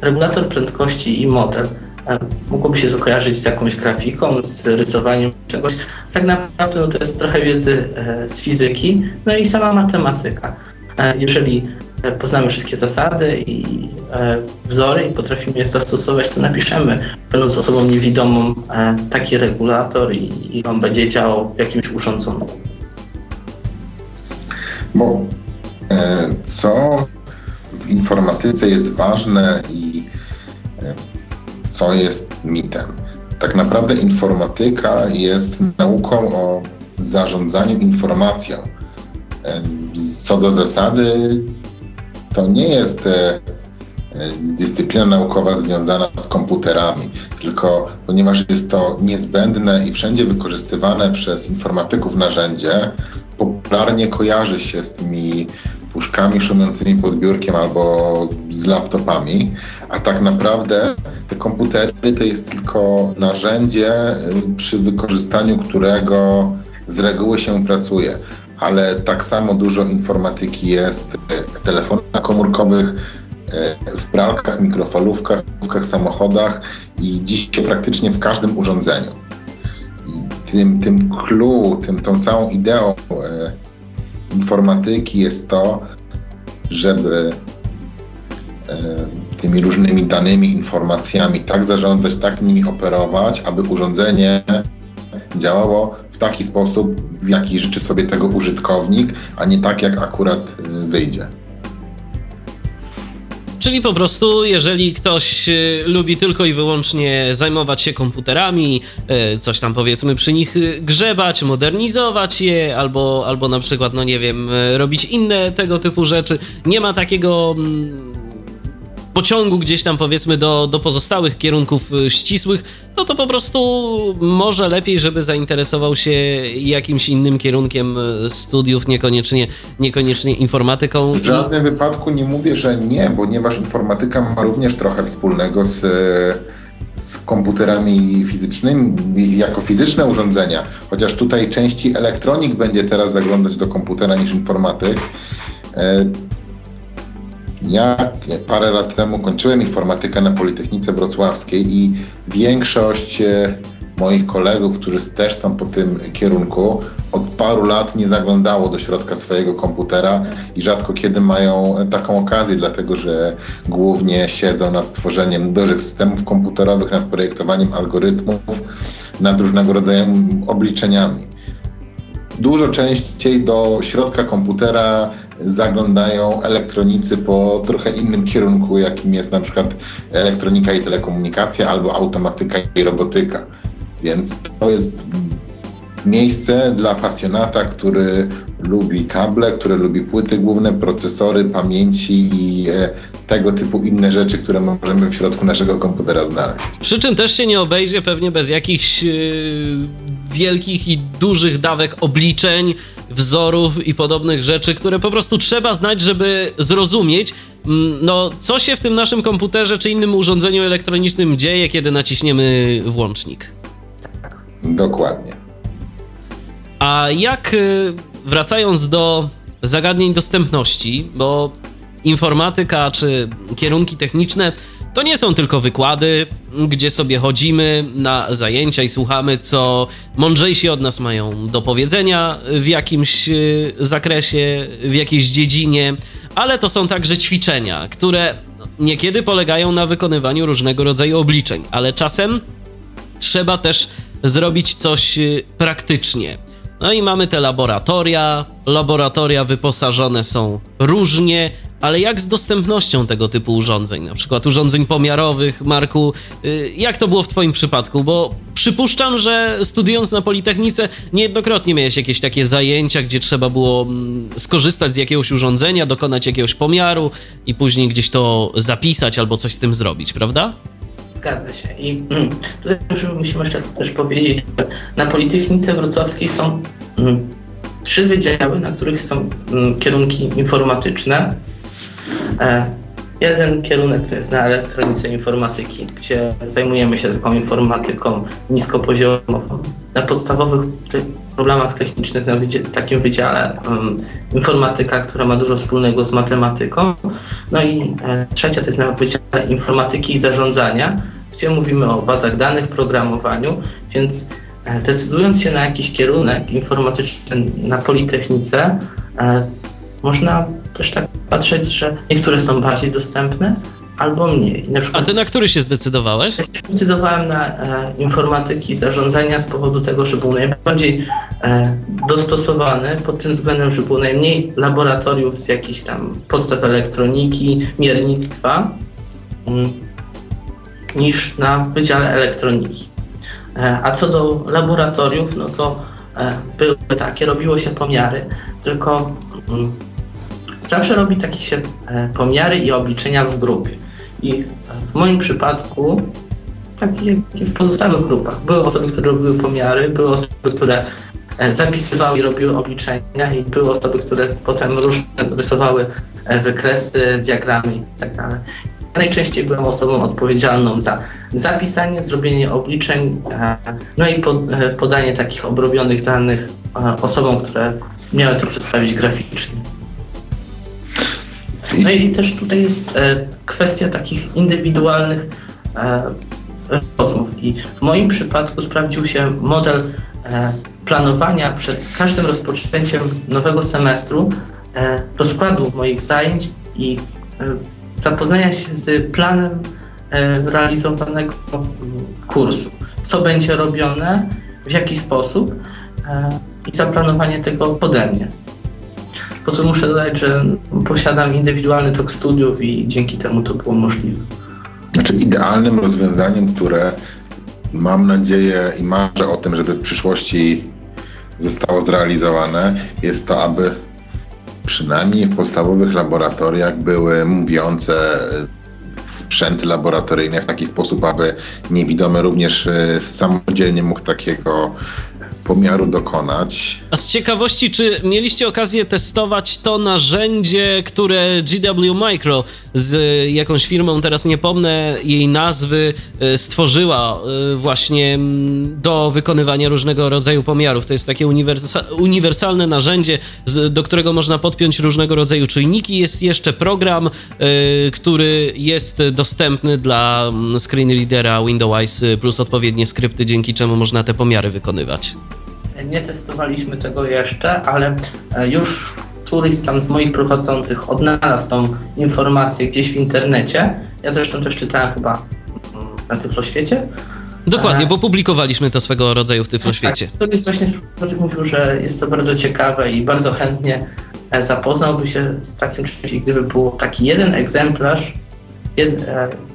regulator prędkości i model e, mogłoby się to kojarzyć z jakąś grafiką, z rysowaniem czegoś. Tak naprawdę no, to jest trochę wiedzy z fizyki, no i sama matematyka. Jeżeli poznamy wszystkie zasady i wzory i potrafimy je zastosować, to napiszemy, będąc osobą niewidomą, taki regulator i, i on będzie działał jakimś urządzeniu. Bo e, co w informatyce jest ważne i e, co jest mitem? Tak naprawdę informatyka jest nauką o zarządzaniu informacją. E, co do zasady, to nie jest dyscyplina naukowa związana z komputerami, tylko ponieważ jest to niezbędne i wszędzie wykorzystywane przez informatyków narzędzie, popularnie kojarzy się z tymi puszkami szumiącymi pod biurkiem albo z laptopami, a tak naprawdę te komputery to jest tylko narzędzie, y, przy wykorzystaniu którego z reguły się pracuje. Ale tak samo dużo informatyki jest w telefonach komórkowych, y, w pralkach, mikrofalówkach, samochodach i dziś praktycznie w każdym urządzeniu. Tym, tym clue, tym, tą całą ideą e, informatyki jest to, żeby e, tymi różnymi danymi, informacjami tak zarządzać, tak nimi operować, aby urządzenie działało w taki sposób, w jaki życzy sobie tego użytkownik, a nie tak, jak akurat e, wyjdzie. Czyli po prostu, jeżeli ktoś y, lubi tylko i wyłącznie zajmować się komputerami, y, coś tam powiedzmy przy nich y, grzebać, modernizować je, albo, albo na przykład, no nie wiem, robić inne tego typu rzeczy, nie ma takiego mm, pociągu gdzieś tam powiedzmy do, do pozostałych kierunków y, ścisłych, no to po prostu może lepiej, żeby zainteresował się jakimś innym kierunkiem y, studiów, niekoniecznie, niekoniecznie informatyką. W żadnym wypadku nie mówię, że nie, ponieważ informatyka ma również trochę wspólnego z, z komputerami fizycznymi, jako fizyczne urządzenia, chociaż tutaj części elektronik będzie teraz zaglądać do komputera niż informatyk. Ja parę lat temu kończyłem informatykę na Politechnice Wrocławskiej i większość e, moich kolegów, którzy też są po tym kierunku, od paru lat nie zaglądało do środka swojego komputera i rzadko kiedy mają taką okazję, dlatego że głównie siedzą nad tworzeniem dużych systemów komputerowych, nad projektowaniem algorytmów, nad różnego rodzaju obliczeniami. Dużo częściej do środka komputera zaglądają elektronicy po trochę innym kierunku, jakim jest na przykład elektronika i telekomunikacja albo automatyka i robotyka. Więc to jest miejsce dla pasjonata, który lubi kable, który lubi płyty główne, procesory, pamięci i e, tego typu inne rzeczy, które możemy w środku naszego komputera znaleźć. Przy czym też się nie obejdzie pewnie bez jakichś yy, wielkich i dużych dawek obliczeń, wzorów i podobnych rzeczy, które po prostu trzeba znać, żeby zrozumieć, mm, no, co się w tym naszym komputerze czy innym urządzeniu elektronicznym dzieje, kiedy naciśniemy włącznik. Dokładnie. A jak, y, wracając do zagadnień dostępności, bo informatyka czy kierunki techniczne to nie są tylko wykłady, gdzie sobie chodzimy na zajęcia i słuchamy, co mądrzejsi od nas mają do powiedzenia w jakimś y, zakresie, w jakiejś dziedzinie, ale to są także ćwiczenia, które niekiedy polegają na wykonywaniu różnego rodzaju obliczeń, ale czasem trzeba też zrobić coś y, praktycznie. No i mamy te laboratoria. Laboratoria wyposażone są różnie, ale jak z dostępnością tego typu urządzeń, na przykład urządzeń pomiarowych, Marku, y, jak to było w Twoim przypadku? Bo przypuszczam, że studiując na Politechnice niejednokrotnie miałeś jakieś takie zajęcia, gdzie trzeba było mm, skorzystać z jakiegoś urządzenia, dokonać jakiegoś pomiaru i później gdzieś to zapisać albo coś z tym zrobić, prawda? Zgadza się. I tutaj musimy jeszcze też powiedzieć, że na Politechnice Wrocławskiej są mm, trzy wydziały, na których są mm, kierunki informatyczne. E, jeden kierunek to jest na elektronice informatyki, gdzie zajmujemy się taką informatyką niskopoziomową. Na podstawowych problemach technicznych na takim wydziale um, informatyka, która ma dużo wspólnego z matematyką. No i e, trzecia to jest na wydziale informatyki i zarządzania, gdzie mówimy o bazach danych, programowaniu, więc e, decydując się na jakiś kierunek informatyczny na Politechnice, e, można też tak patrzeć, że niektóre są bardziej dostępne, albo mniej. Na przykład, A ty na który się zdecydowałeś? Zdecydowałem na e, informatyki zarządzania z powodu tego, że był najbardziej e, dostosowany pod tym względem, że było najmniej laboratoriów z jakichś tam podstaw elektroniki, miernictwa mm, niż na Wydziale Elektroniki. E, a co do laboratoriów, no to e, były takie, robiło się pomiary, tylko mm, zawsze robi takie się e, pomiary i obliczenia w grupie. I w moim przypadku, tak jak w pozostałych grupach, były osoby, które robiły pomiary, były osoby, które e, zapisywały i robiły obliczenia i były osoby, które potem różne rysowały e, wykresy, diagramy itd. Tak ja najczęściej byłem osobą odpowiedzialną za zapisanie, zrobienie obliczeń, no i podanie takich obrobionych danych osobom, które miały to przedstawić graficznie. No i też tutaj jest e, kwestia takich indywidualnych e, rozmów. I w moim przypadku sprawdził się model e, planowania przed każdym rozpoczęciem nowego semestru, e, rozkładu moich zajęć i e, zapoznania się z planem e, realizowanego kursu. Co będzie robione, w jaki sposób i zaplanowanie tego pode mnie. Po co muszę dodać, że posiadam indywidualny tok studiów i dzięki temu to było możliwe. Znaczy idealnym rozwiązaniem, które mam nadzieję i marzę o tym, żeby w przyszłości zostało zrealizowane, jest to, aby przynajmniej w podstawowych laboratoriach były mówiące sprzęty laboratoryjne w taki sposób, aby niewidomy również e, samodzielnie mógł takiego pomiaru dokonać. A z ciekawości, czy mieliście okazję testować to narzędzie, które GW Micro z jakąś firmą, teraz nie pomnę jej nazwy, e, stworzyła e, właśnie do wykonywania różnego rodzaju pomiarów. To jest takie uniwersa uniwersalne narzędzie, do którego można podpiąć różnego rodzaju czujniki. Jest jeszcze program, e, który jest dostępny dla screen readera Windows plus odpowiednie skrypty, dzięki czemu można te pomiary wykonywać. Nie testowaliśmy tego jeszcze, ale e, już któryś tam z moich prowadzących odnalazł tą informację gdzieś w internecie. Ja zresztą też czytałem chyba mm, na Tyfloświecie. Dokładnie, e, bo publikowaliśmy to swego rodzaju w Tyfloświecie. Tak, ktoś właśnie z mówił, że jest to bardzo ciekawe i bardzo chętnie e, zapoznałby się z takim czymś, gdyby był taki jeden egzemplarz,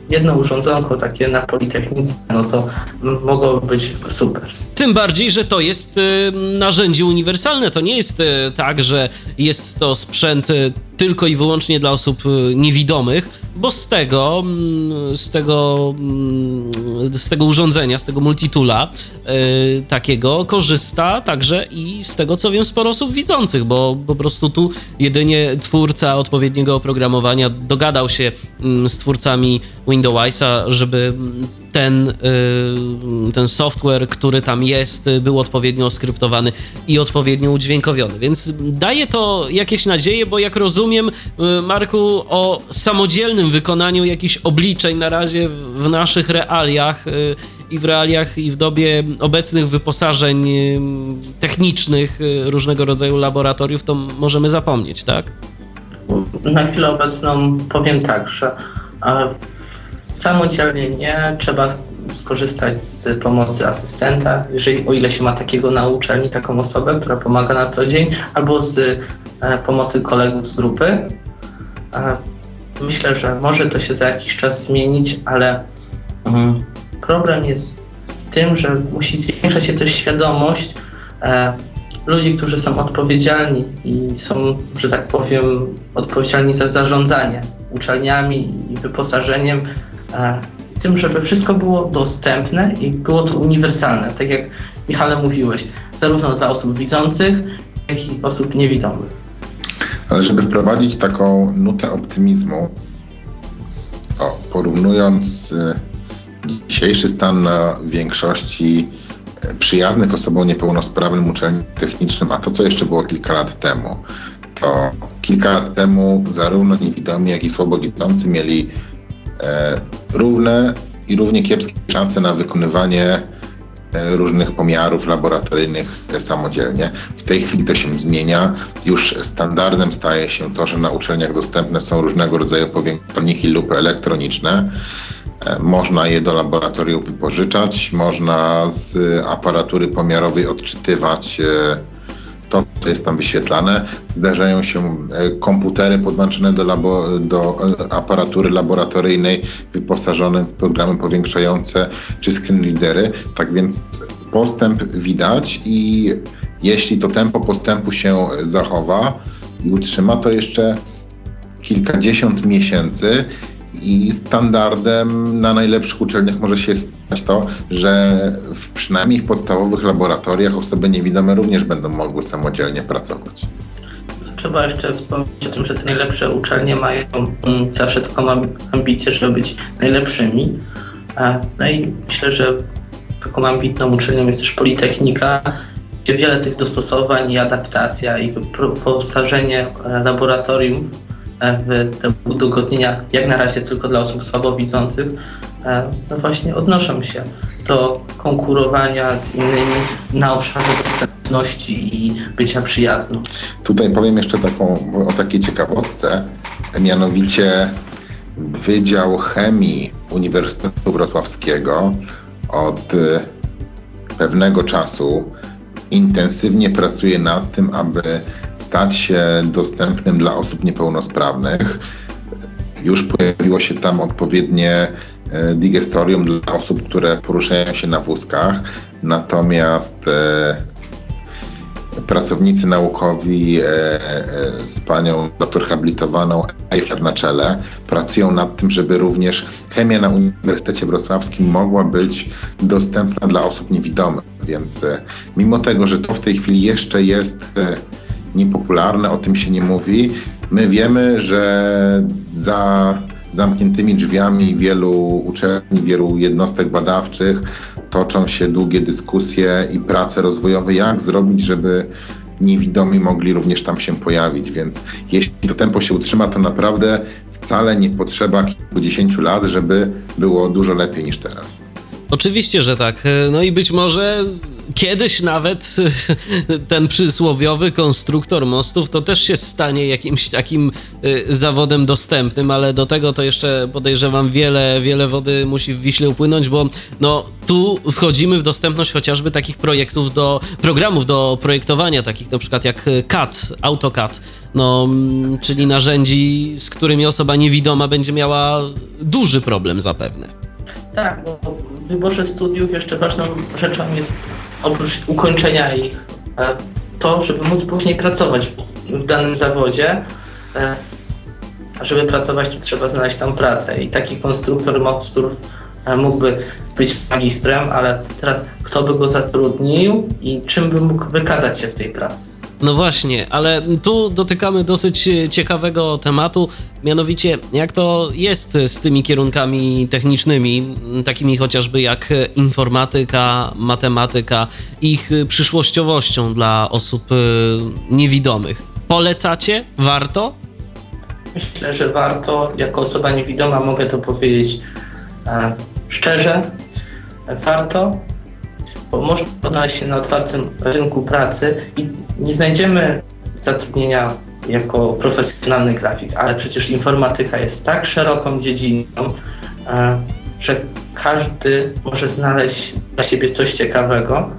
jedno urządzonko takie na Politechnice, no to mogłoby być super. Tym bardziej, że to jest y, narzędzie uniwersalne. To nie jest y, tak, że jest to sprzęt y, tylko i wyłącznie dla osób niewidomych, bo z tego, mm, z tego, mm, z tego urządzenia, z tego multitula takiego korzysta także i z tego co wiem sporo osób widzących, bo po prostu tu jedynie twórca odpowiedniego oprogramowania dogadał się mm, z twórcami Windowsa, żeby ten, ten software, który tam jest, był odpowiednio skryptowany i odpowiednio udźwiękowiony. Więc daje to jakieś nadzieje, bo jak rozumiem, Marku, o samodzielnym wykonaniu jakichś obliczeń na razie w naszych realiach i w realiach i w dobie obecnych wyposażeń technicznych różnego rodzaju laboratoriów, to możemy zapomnieć, tak? Na chwilę obecną powiem tak, że samodzielnie nie, trzeba skorzystać z pomocy asystenta, jeżeli, o ile się ma takiego na uczelni, taką osobę, która pomaga na co dzień, albo z e, pomocy kolegów z grupy. E, myślę, że może to się za jakiś czas zmienić, ale mm, problem jest w tym, że musi zwiększać się też świadomość e, ludzi, którzy są odpowiedzialni i są, że tak powiem, odpowiedzialni za zarządzanie uczelniami i wyposażeniem, tym, żeby wszystko było dostępne i było to uniwersalne, tak jak Michale mówiłeś, zarówno dla osób widzących, jak i osób niewidomych. Ale żeby wprowadzić taką nutę optymizmu, o, porównując y, dzisiejszy stan na większości przyjaznych osobom niepełnosprawnym uczelni technicznym, a to, co jeszcze było kilka lat temu, to kilka lat temu zarówno niewidomi, jak i słabowidzący mieli e, równe i równie kiepskie szanse na wykonywanie e, różnych pomiarów laboratoryjnych samodzielnie. W tej chwili to się zmienia. Już standardem staje się to, że na uczelniach dostępne są różnego rodzaju powiększalniki lub elektroniczne. E, można je do laboratoriów wypożyczać, można z aparatury pomiarowej odczytywać e, to, co jest tam wyświetlane. Zdarzają się e, komputery podłączone do, labo, do aparatury laboratoryjnej wyposażone w programy powiększające czy screen Tak więc postęp widać i jeśli to tempo postępu się zachowa i utrzyma, to jeszcze kilkadziesiąt miesięcy i standardem na najlepszych uczelniach może się stać to, że w przynajmniej w podstawowych laboratoriach osoby niewidome również będą mogły samodzielnie pracować. Trzeba jeszcze wspomnieć o tym, że te najlepsze uczelnie mają zawsze taką ambicję, żeby być najlepszymi. No i myślę, że taką ambitną uczelnią jest też Politechnika, gdzie wiele tych dostosowań i adaptacja i wyposażenie e, laboratorium E, w te udogodnienia, jak na razie tylko dla osób słabowidzących, e, no właśnie odnoszą się do konkurowania z innymi na obszarze dostępności i bycia przyjazną. Tutaj powiem jeszcze taką, o takiej ciekawostce, mianowicie Wydział Chemii Uniwersytetu Wrocławskiego od e, pewnego czasu intensywnie pracuje nad tym, aby stać się dostępnym dla osób niepełnosprawnych. Już pojawiło się tam odpowiednie e, digestorium dla osób, które poruszają się na wózkach, natomiast e, pracownicy naukowi e, z panią doktor habilitowaną Eichler na czele pracują nad tym, żeby również chemia na Uniwersytecie Wrocławskim mogła być dostępna dla osób niewidomych. Więc mimo tego, że to w tej chwili jeszcze jest niepopularne, o tym się nie mówi. My wiemy, że za zamkniętymi drzwiami wielu uczelni, wielu jednostek badawczych toczą się długie dyskusje i prace rozwojowe, jak zrobić, żeby niewidomi mogli również tam się pojawić. Więc jeśli to tempo się utrzyma, to naprawdę wcale nie potrzeba kilkudziesięciu lat, żeby było dużo lepiej niż teraz. Oczywiście, że tak. No i być może kiedyś nawet ten przysłowiowy konstruktor mostów to też się stanie jakimś takim y, zawodem dostępnym, ale do tego to jeszcze podejrzewam wiele, wiele wody musi w Wiśle upłynąć, bo no tu wchodzimy w dostępność chociażby takich projektów do programów do projektowania, takich na przykład jak CAD, AutoCAD, no, czyli narzędzi, z którymi osoba niewidoma będzie miała duży problem zapewne. Tak, bo w wyborze studiów jeszcze ważną rzeczą jest oprócz ukończenia ich e, to, żeby móc później pracować w danym zawodzie. E, żeby pracować, to trzeba znaleźć tam pracę. I taki konstruktor mostów e, mógłby być magistrem, ale teraz kto by go zatrudnił i czym by mógł wykazać się w tej pracy? No właśnie, ale tu dotykamy dosyć ciekawego tematu, mianowicie jak to jest z tymi kierunkami technicznymi, takimi chociażby jak informatyka, matematyka, ich przyszłościowością dla osób y, niewidomych. Polecacie? Warto? Myślę, że warto. Jako osoba niewidoma mogę to powiedzieć e, szczerze. Warto, można odnaleźć się na otwartym rynku pracy i nie znajdziemy zatrudnienia jako profesjonalny grafik, ale przecież informatyka jest tak szeroką dziedziną, e, że każdy może znaleźć dla siebie coś ciekawego.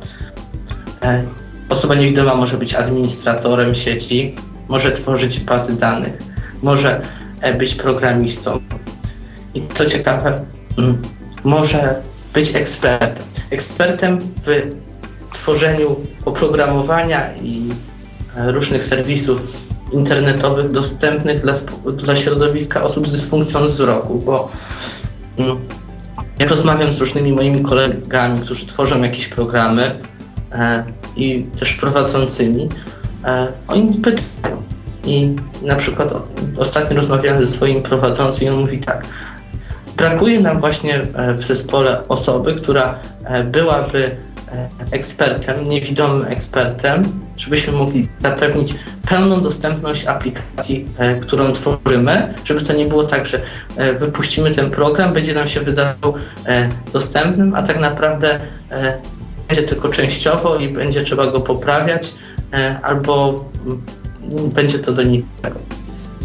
E, osoba niewidoma może być administratorem sieci, może tworzyć bazy danych, może e, być programistą. I co ciekawe, mm, może być ekspertem. Ekspertem w tworzeniu oprogramowania i e, różnych serwisów internetowych dostępnych dla, dla środowiska osób z dysfunkcją wzroku, bo mm, jak rozmawiam z różnymi moimi kolegami, którzy tworzą jakieś programy e, i też prowadzącymi, e, oni pytają. I na przykład ostatnio rozmawiałem ze swoim prowadzącym i on mówi tak, brakuje nam właśnie e, w zespole osoby, która e, byłaby e, ekspertem, niewidomym ekspertem, żebyśmy mogli zapewnić pełną dostępność aplikacji, którą tworzymy, żeby to nie było tak, że wypuścimy ten program, będzie nam się wydawał dostępnym, a tak naprawdę będzie tylko częściowo i będzie trzeba go poprawiać, albo będzie to do niczego.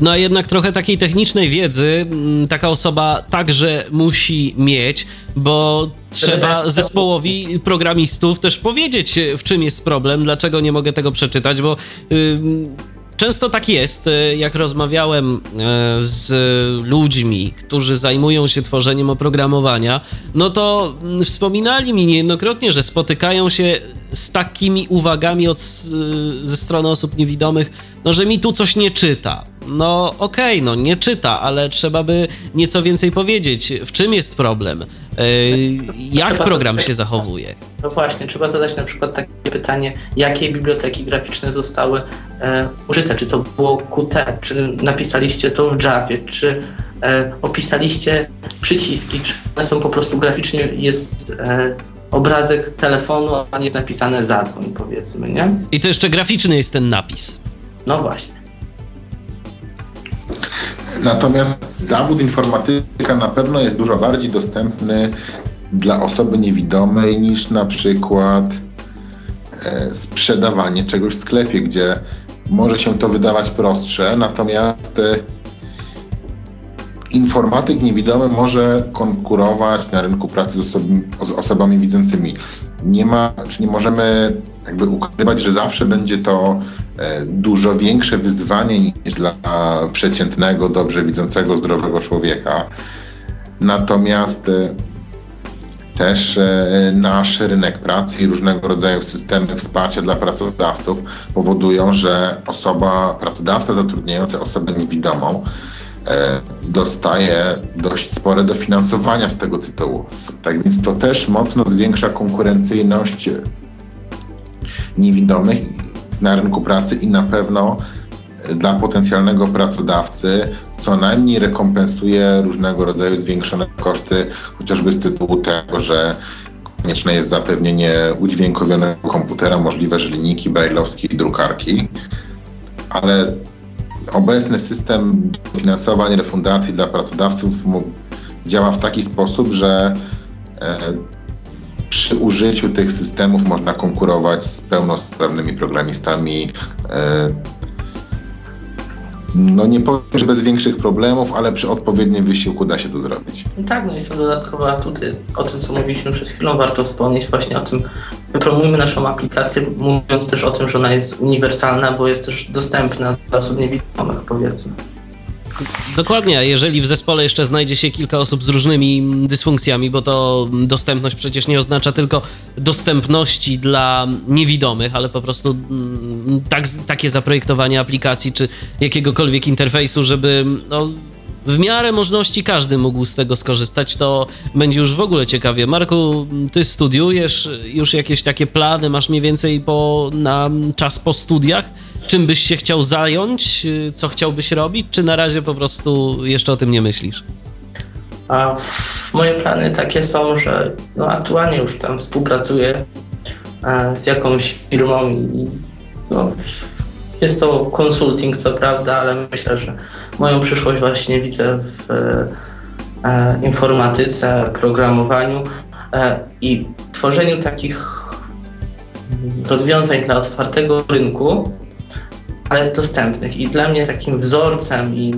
No a jednak trochę takiej technicznej wiedzy mm, taka osoba także musi mieć, bo trzeba zespołowi programistów też powiedzieć, w czym jest problem, dlaczego nie mogę tego przeczytać, bo. Yy, Często tak jest, y, jak rozmawiałem y, z ludźmi, którzy zajmują się tworzeniem oprogramowania, no to mm, wspominali mi niejednokrotnie, że spotykają się z takimi uwagami od, y, ze strony osób niewidomych, no że mi tu coś nie czyta. No okej, okay, no nie czyta, ale trzeba by nieco więcej powiedzieć, w czym jest problem, jak program się zachowuje. No właśnie, trzeba zadać na przykład takie pytanie, jakie biblioteki graficzne zostały e, użyte, czy to było Qt, czy napisaliście to w Javie, czy e, opisaliście przyciski, czy one są po prostu graficznie, jest e, obrazek telefonu, a nie jest napisane zadzwoń powiedzmy, nie? I to jeszcze graficzny jest ten napis. No właśnie. Natomiast zawód informatyka na pewno jest dużo bardziej dostępny dla osoby niewidomej niż na przykład e, sprzedawanie czegoś w sklepie, gdzie może się to wydawać prostsze, natomiast e, informatyk niewidomy może konkurować na rynku pracy z, osobami widzącymi. Nie ma, czy nie możemy jakby ukrywać, że zawsze będzie to e, dużo większe wyzwanie niż dla przeciętnego, dobrze widzącego, zdrowego człowieka. Natomiast też e, nasz rynek pracy i różnego rodzaju systemy wsparcia dla pracodawców powodują, że osoba, pracodawca zatrudniający osobę niewidomą e, dostaje dość spore dofinansowania z tego tytułu. Tak więc to też mocno zwiększa konkurencyjność niewidomych na rynku pracy i na pewno dla potencjalnego pracodawcy co najmniej rekompensuje różnego rodzaju zwiększone koszty, chociażby z tytułu tego, że konieczne jest zapewnienie udźwiękowionego komputera, możliwe, że linijki brajlowskie i drukarki, ale obecny system finansowań, refundacji dla pracodawców działa w taki sposób, że e, przy użyciu tych systemów można konkurować z pełnosprawnymi programistami, e, no nie powiem, że bez większych problemów, ale przy odpowiednim wysiłku da się to zrobić. No tak, no i są dodatkowe atuty. O tym, co mówiliśmy przed chwilą, warto wspomnieć właśnie o tym, promujmy naszą aplikację, mówiąc też o tym, że ona jest uniwersalna, bo jest też dostępna dla osób niewidomych, powiedzmy. Dokładnie, jeżeli w zespole jeszcze znajdzie się kilka osób z różnymi dysfunkcjami, bo to dostępność przecież nie oznacza tylko dostępności dla niewidomych, ale po prostu mm, tak, takie zaprojektowanie aplikacji czy jakiegokolwiek interfejsu, żeby no, w miarę możliwości każdy mógł z tego skorzystać, to będzie już w ogóle ciekawie. Marku, ty studiujesz, już jakieś takie plany masz mniej więcej po, na czas po studiach? Czym byś się chciał zająć? Co chciałbyś robić? Czy na razie po prostu jeszcze o tym nie myślisz? A moje plany takie są, że no aktualnie już tam współpracuję e, z jakąś firmą i no, jest to konsulting, co prawda, ale myślę, że moją przyszłość właśnie widzę w e, informatyce, programowaniu e, i tworzeniu takich rozwiązań dla otwartego rynku, ale dostępnych. I dla mnie takim wzorcem i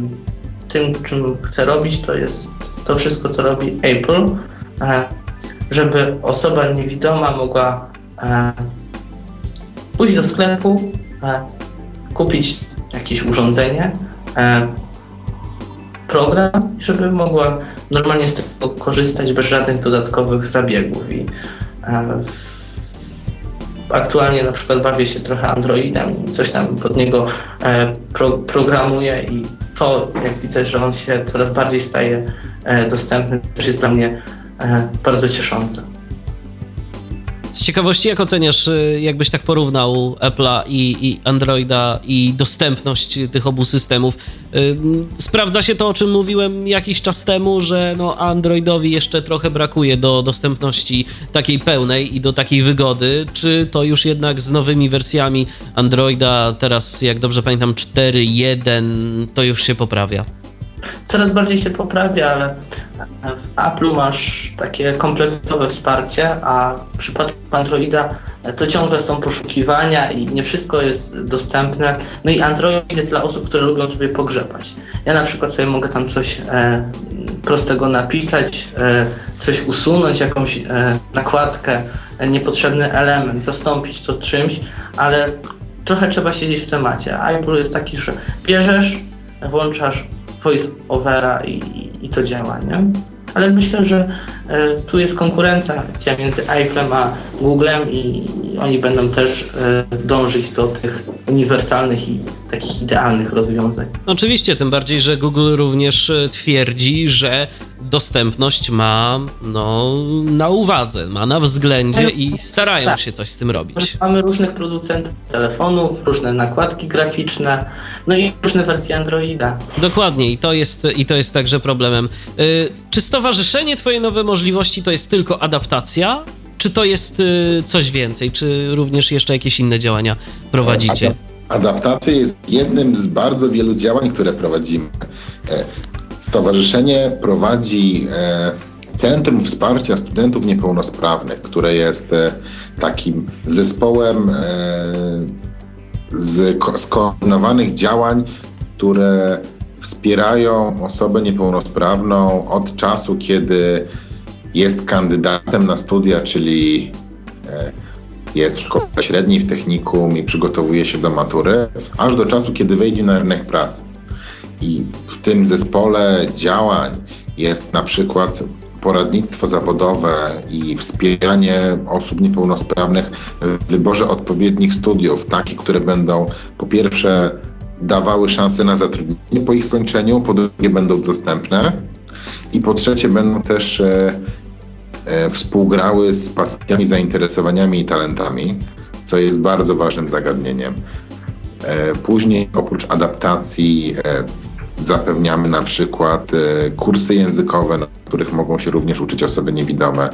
tym, czym chcę robić, to jest to wszystko, co robi Apple, e, żeby osoba niewidoma mogła e, pójść do sklepu, e, kupić jakieś urządzenie, program, żeby mogła normalnie z tego korzystać bez żadnych dodatkowych zabiegów. I aktualnie na przykład bawię się trochę Androidem i coś tam pod niego pro, programuję i to, jak widzę, że on się coraz bardziej staje e, dostępny, też jest dla mnie e, bardzo cieszące. Z ciekawości, jak oceniasz, y, jakbyś tak porównał Apple'a i, i, Androida i dostępność tych obu systemów? Y, sprawdza się to, o czym mówiłem jakiś czas temu, że no Androidowi jeszcze trochę brakuje do dostępności takiej pełnej i do takiej wygody. Czy to już jednak z nowymi wersjami Androida, teraz jak dobrze pamiętam 4.1, to już się poprawia? Coraz bardziej się poprawia, ale w Apple masz takie kompleksowe wsparcie, a w przypadku Androida to ciągle są poszukiwania i nie wszystko jest dostępne. No i Android jest dla osób, które lubią sobie pogrzebać. Ja na przykład sobie mogę tam coś e, prostego napisać, e, coś usunąć, jakąś e, nakładkę, e, niepotrzebny element, zastąpić to czymś, ale trochę trzeba siedzieć w temacie. Apple jest taki, że bierzesz, włączasz voice overa i, i to działa, nie? Ale myślę, że e, tu jest konkurencja między Apple'em a Googlem i oni będą też e, dążyć do tych uniwersalnych i takich idealnych rozwiązań. Oczywiście, tym bardziej, że Google również e, twierdzi, że dostępność ma no, na uwadze, ma na względzie i starają tak. się coś z tym robić. Mamy różnych producentów telefonów, różne nakładki graficzne, no i różne wersje Androida. Dokładnie i to jest, i to jest także problemem. Y, czy stowarzyszenie Twoje nowe możliwości to jest tylko adaptacja? Czy to jest y, coś więcej? Czy również jeszcze jakieś inne działania prowadzicie? Adaptacja jest jednym z bardzo wielu działań, które prowadzimy. Stowarzyszenie prowadzi e, Centrum Wsparcia Studentów Niepełnosprawnych, które jest e, takim zespołem e, z skoordynowanych działań, które wspierają osobę niepełnosprawną od czasu, kiedy jest kandydatem na studia, czyli jest w szkole średniej, w technikum i przygotowuje się do matury, aż do czasu, kiedy wejdzie na rynek pracy. I w tym zespole działań jest na przykład poradnictwo zawodowe i wspieranie osób niepełnosprawnych w wyborze odpowiednich studiów, takich, które będą po pierwsze dawały szansę na zatrudnienie po ich skończeniu, po drugie będą dostępne i po trzecie będą też e, e, współgrały z pasjami, zainteresowaniami i talentami, co jest bardzo ważnym zagadnieniem. E, później oprócz adaptacji e, Zapewniamy na przykład e, kursy językowe, na których mogą się również uczyć osoby niewidome.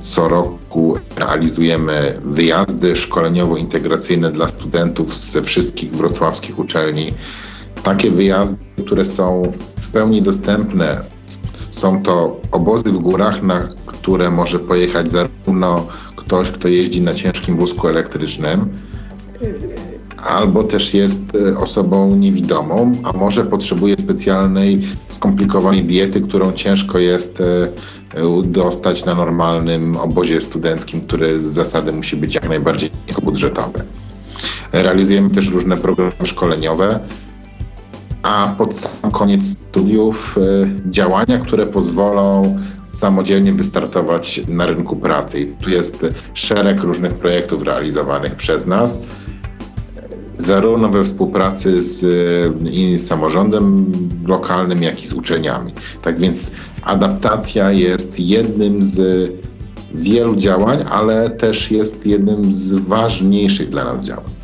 Co roku realizujemy wyjazdy szkoleniowo-integracyjne dla studentów ze wszystkich wrocławskich uczelni. Takie wyjazdy, które są w pełni dostępne, są to obozy w górach, na które może pojechać zarówno ktoś, kto jeździ na ciężkim wózku elektrycznym, albo też jest e, osobą niewidomą, a może potrzebuje specjalnej, skomplikowanej diety, którą ciężko jest e, dostać na normalnym obozie studenckim, który z zasady musi być jak najbardziej niskobudżetowy. Realizujemy też różne programy szkoleniowe, a pod sam koniec studiów e, działania, które pozwolą samodzielnie wystartować na rynku pracy. I tu jest szereg różnych projektów realizowanych przez nas zarówno we współpracy z i samorządem lokalnym, jak i z uczelniami. Tak więc adaptacja jest jednym z wielu działań, ale też jest jednym z ważniejszych dla nas działań.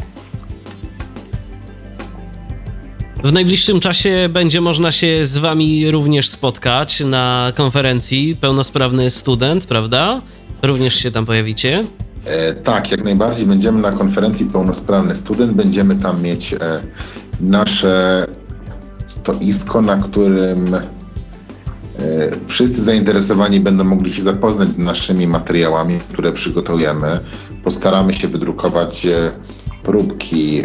W najbliższym czasie będzie można się z Wami również spotkać na konferencji Pełnosprawny Student, prawda? Również się tam pojawicie. E, tak, jak najbardziej. Będziemy na konferencji Pełnosprawny Student. Będziemy tam mieć e, nasze stoisko, na którym e, wszyscy zainteresowani będą mogli się zapoznać z naszymi materiałami, które przygotujemy. Postaramy się wydrukować próbki,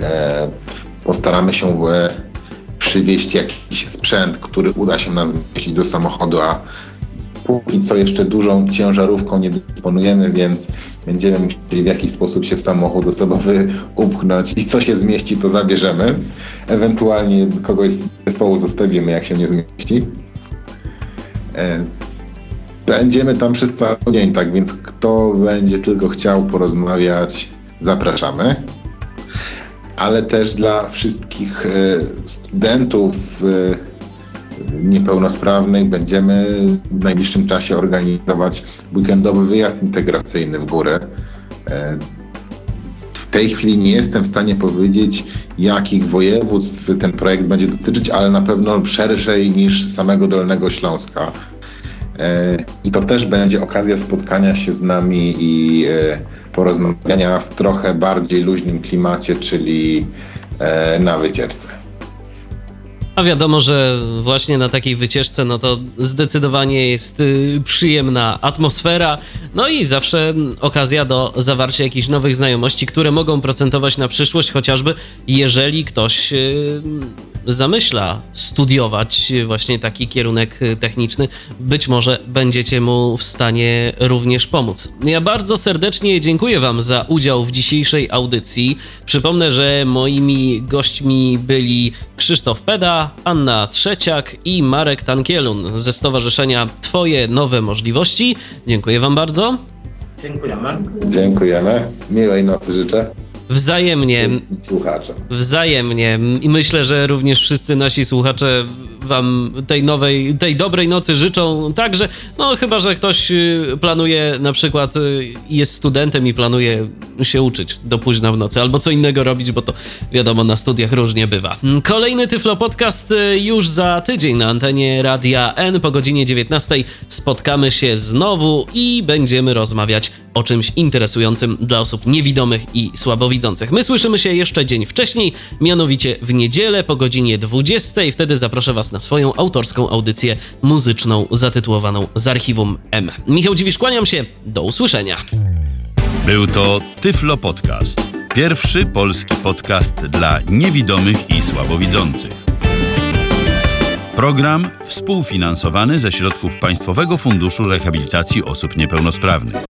postaramy się przywieźć jakiś sprzęt, który uda się nam zmieścić do samochodu, a póki co jeszcze dużą ciężarówką nie dysponujemy, więc będziemy musieli w jakiś sposób się w samochód osobowy upchnąć i co się zmieści, to zabierzemy. Ewentualnie kogoś z zespołu zostawimy, jak się nie zmieści. E, będziemy tam przez cały dzień, tak więc kto będzie tylko chciał porozmawiać, zapraszamy ale też dla wszystkich e, studentów e, niepełnosprawnych będziemy w najbliższym czasie organizować weekendowy wyjazd integracyjny w górę. E, w tej chwili nie jestem w stanie powiedzieć, jakich województw ten projekt będzie dotyczyć, ale na pewno szerszej niż samego Dolnego Śląska. I to też będzie okazja spotkania się z nami i porozmawiania w trochę bardziej luźnym klimacie, czyli e, na wycieczce. A wiadomo, że właśnie na takiej wycieczce, no to zdecydowanie jest y, przyjemna atmosfera, no i zawsze okazja do zawarcia jakichś nowych znajomości, które mogą procentować na przyszłość, chociażby jeżeli ktoś y, zamyśla studiować właśnie taki kierunek techniczny, być może będziecie mu w stanie również pomóc. Ja bardzo serdecznie dziękuję Wam za udział w dzisiejszej audycji. Przypomnę, że moimi gośćmi byli Krzysztof Peda, Anna Trzeciak i Marek Tankielun ze Stowarzyszenia Twoje Nowe Możliwości. Dziękuję Wam bardzo. Dziękujemy. Dziękujemy. Miłej nocy życzę. Wzajemnie. Słuchaczem. Wzajemnie. I myślę, że również wszyscy nasi słuchacze wam tej nowej, tej dobrej nocy życzą. Także, no chyba, że ktoś y, planuje na przykład, y, jest studentem i planuje się uczyć do późna w nocy, albo co innego robić, bo to wiadomo, na studiach różnie bywa. Kolejny Tyflo Podcast y, już za tydzień na antenie Radia N po godzinie 19 spotkamy się znowu i będziemy rozmawiać o czymś interesującym dla osób niewidomych i słabowidzących. My słyszymy się jeszcze dzień wcześniej, mianowicie w niedzielę po godzinie 20. Wtedy zaproszę Was na swoją autorską audycję muzyczną zatytułowaną Z Archiwum M. Michał Dziwisz, kłaniam się, do usłyszenia. Był to Tyflo Podcast. Pierwszy polski podcast dla niewidomych i słabowidzących. Program współfinansowany ze środków Państwowego Funduszu Rehabilitacji Osób Niepełnosprawnych.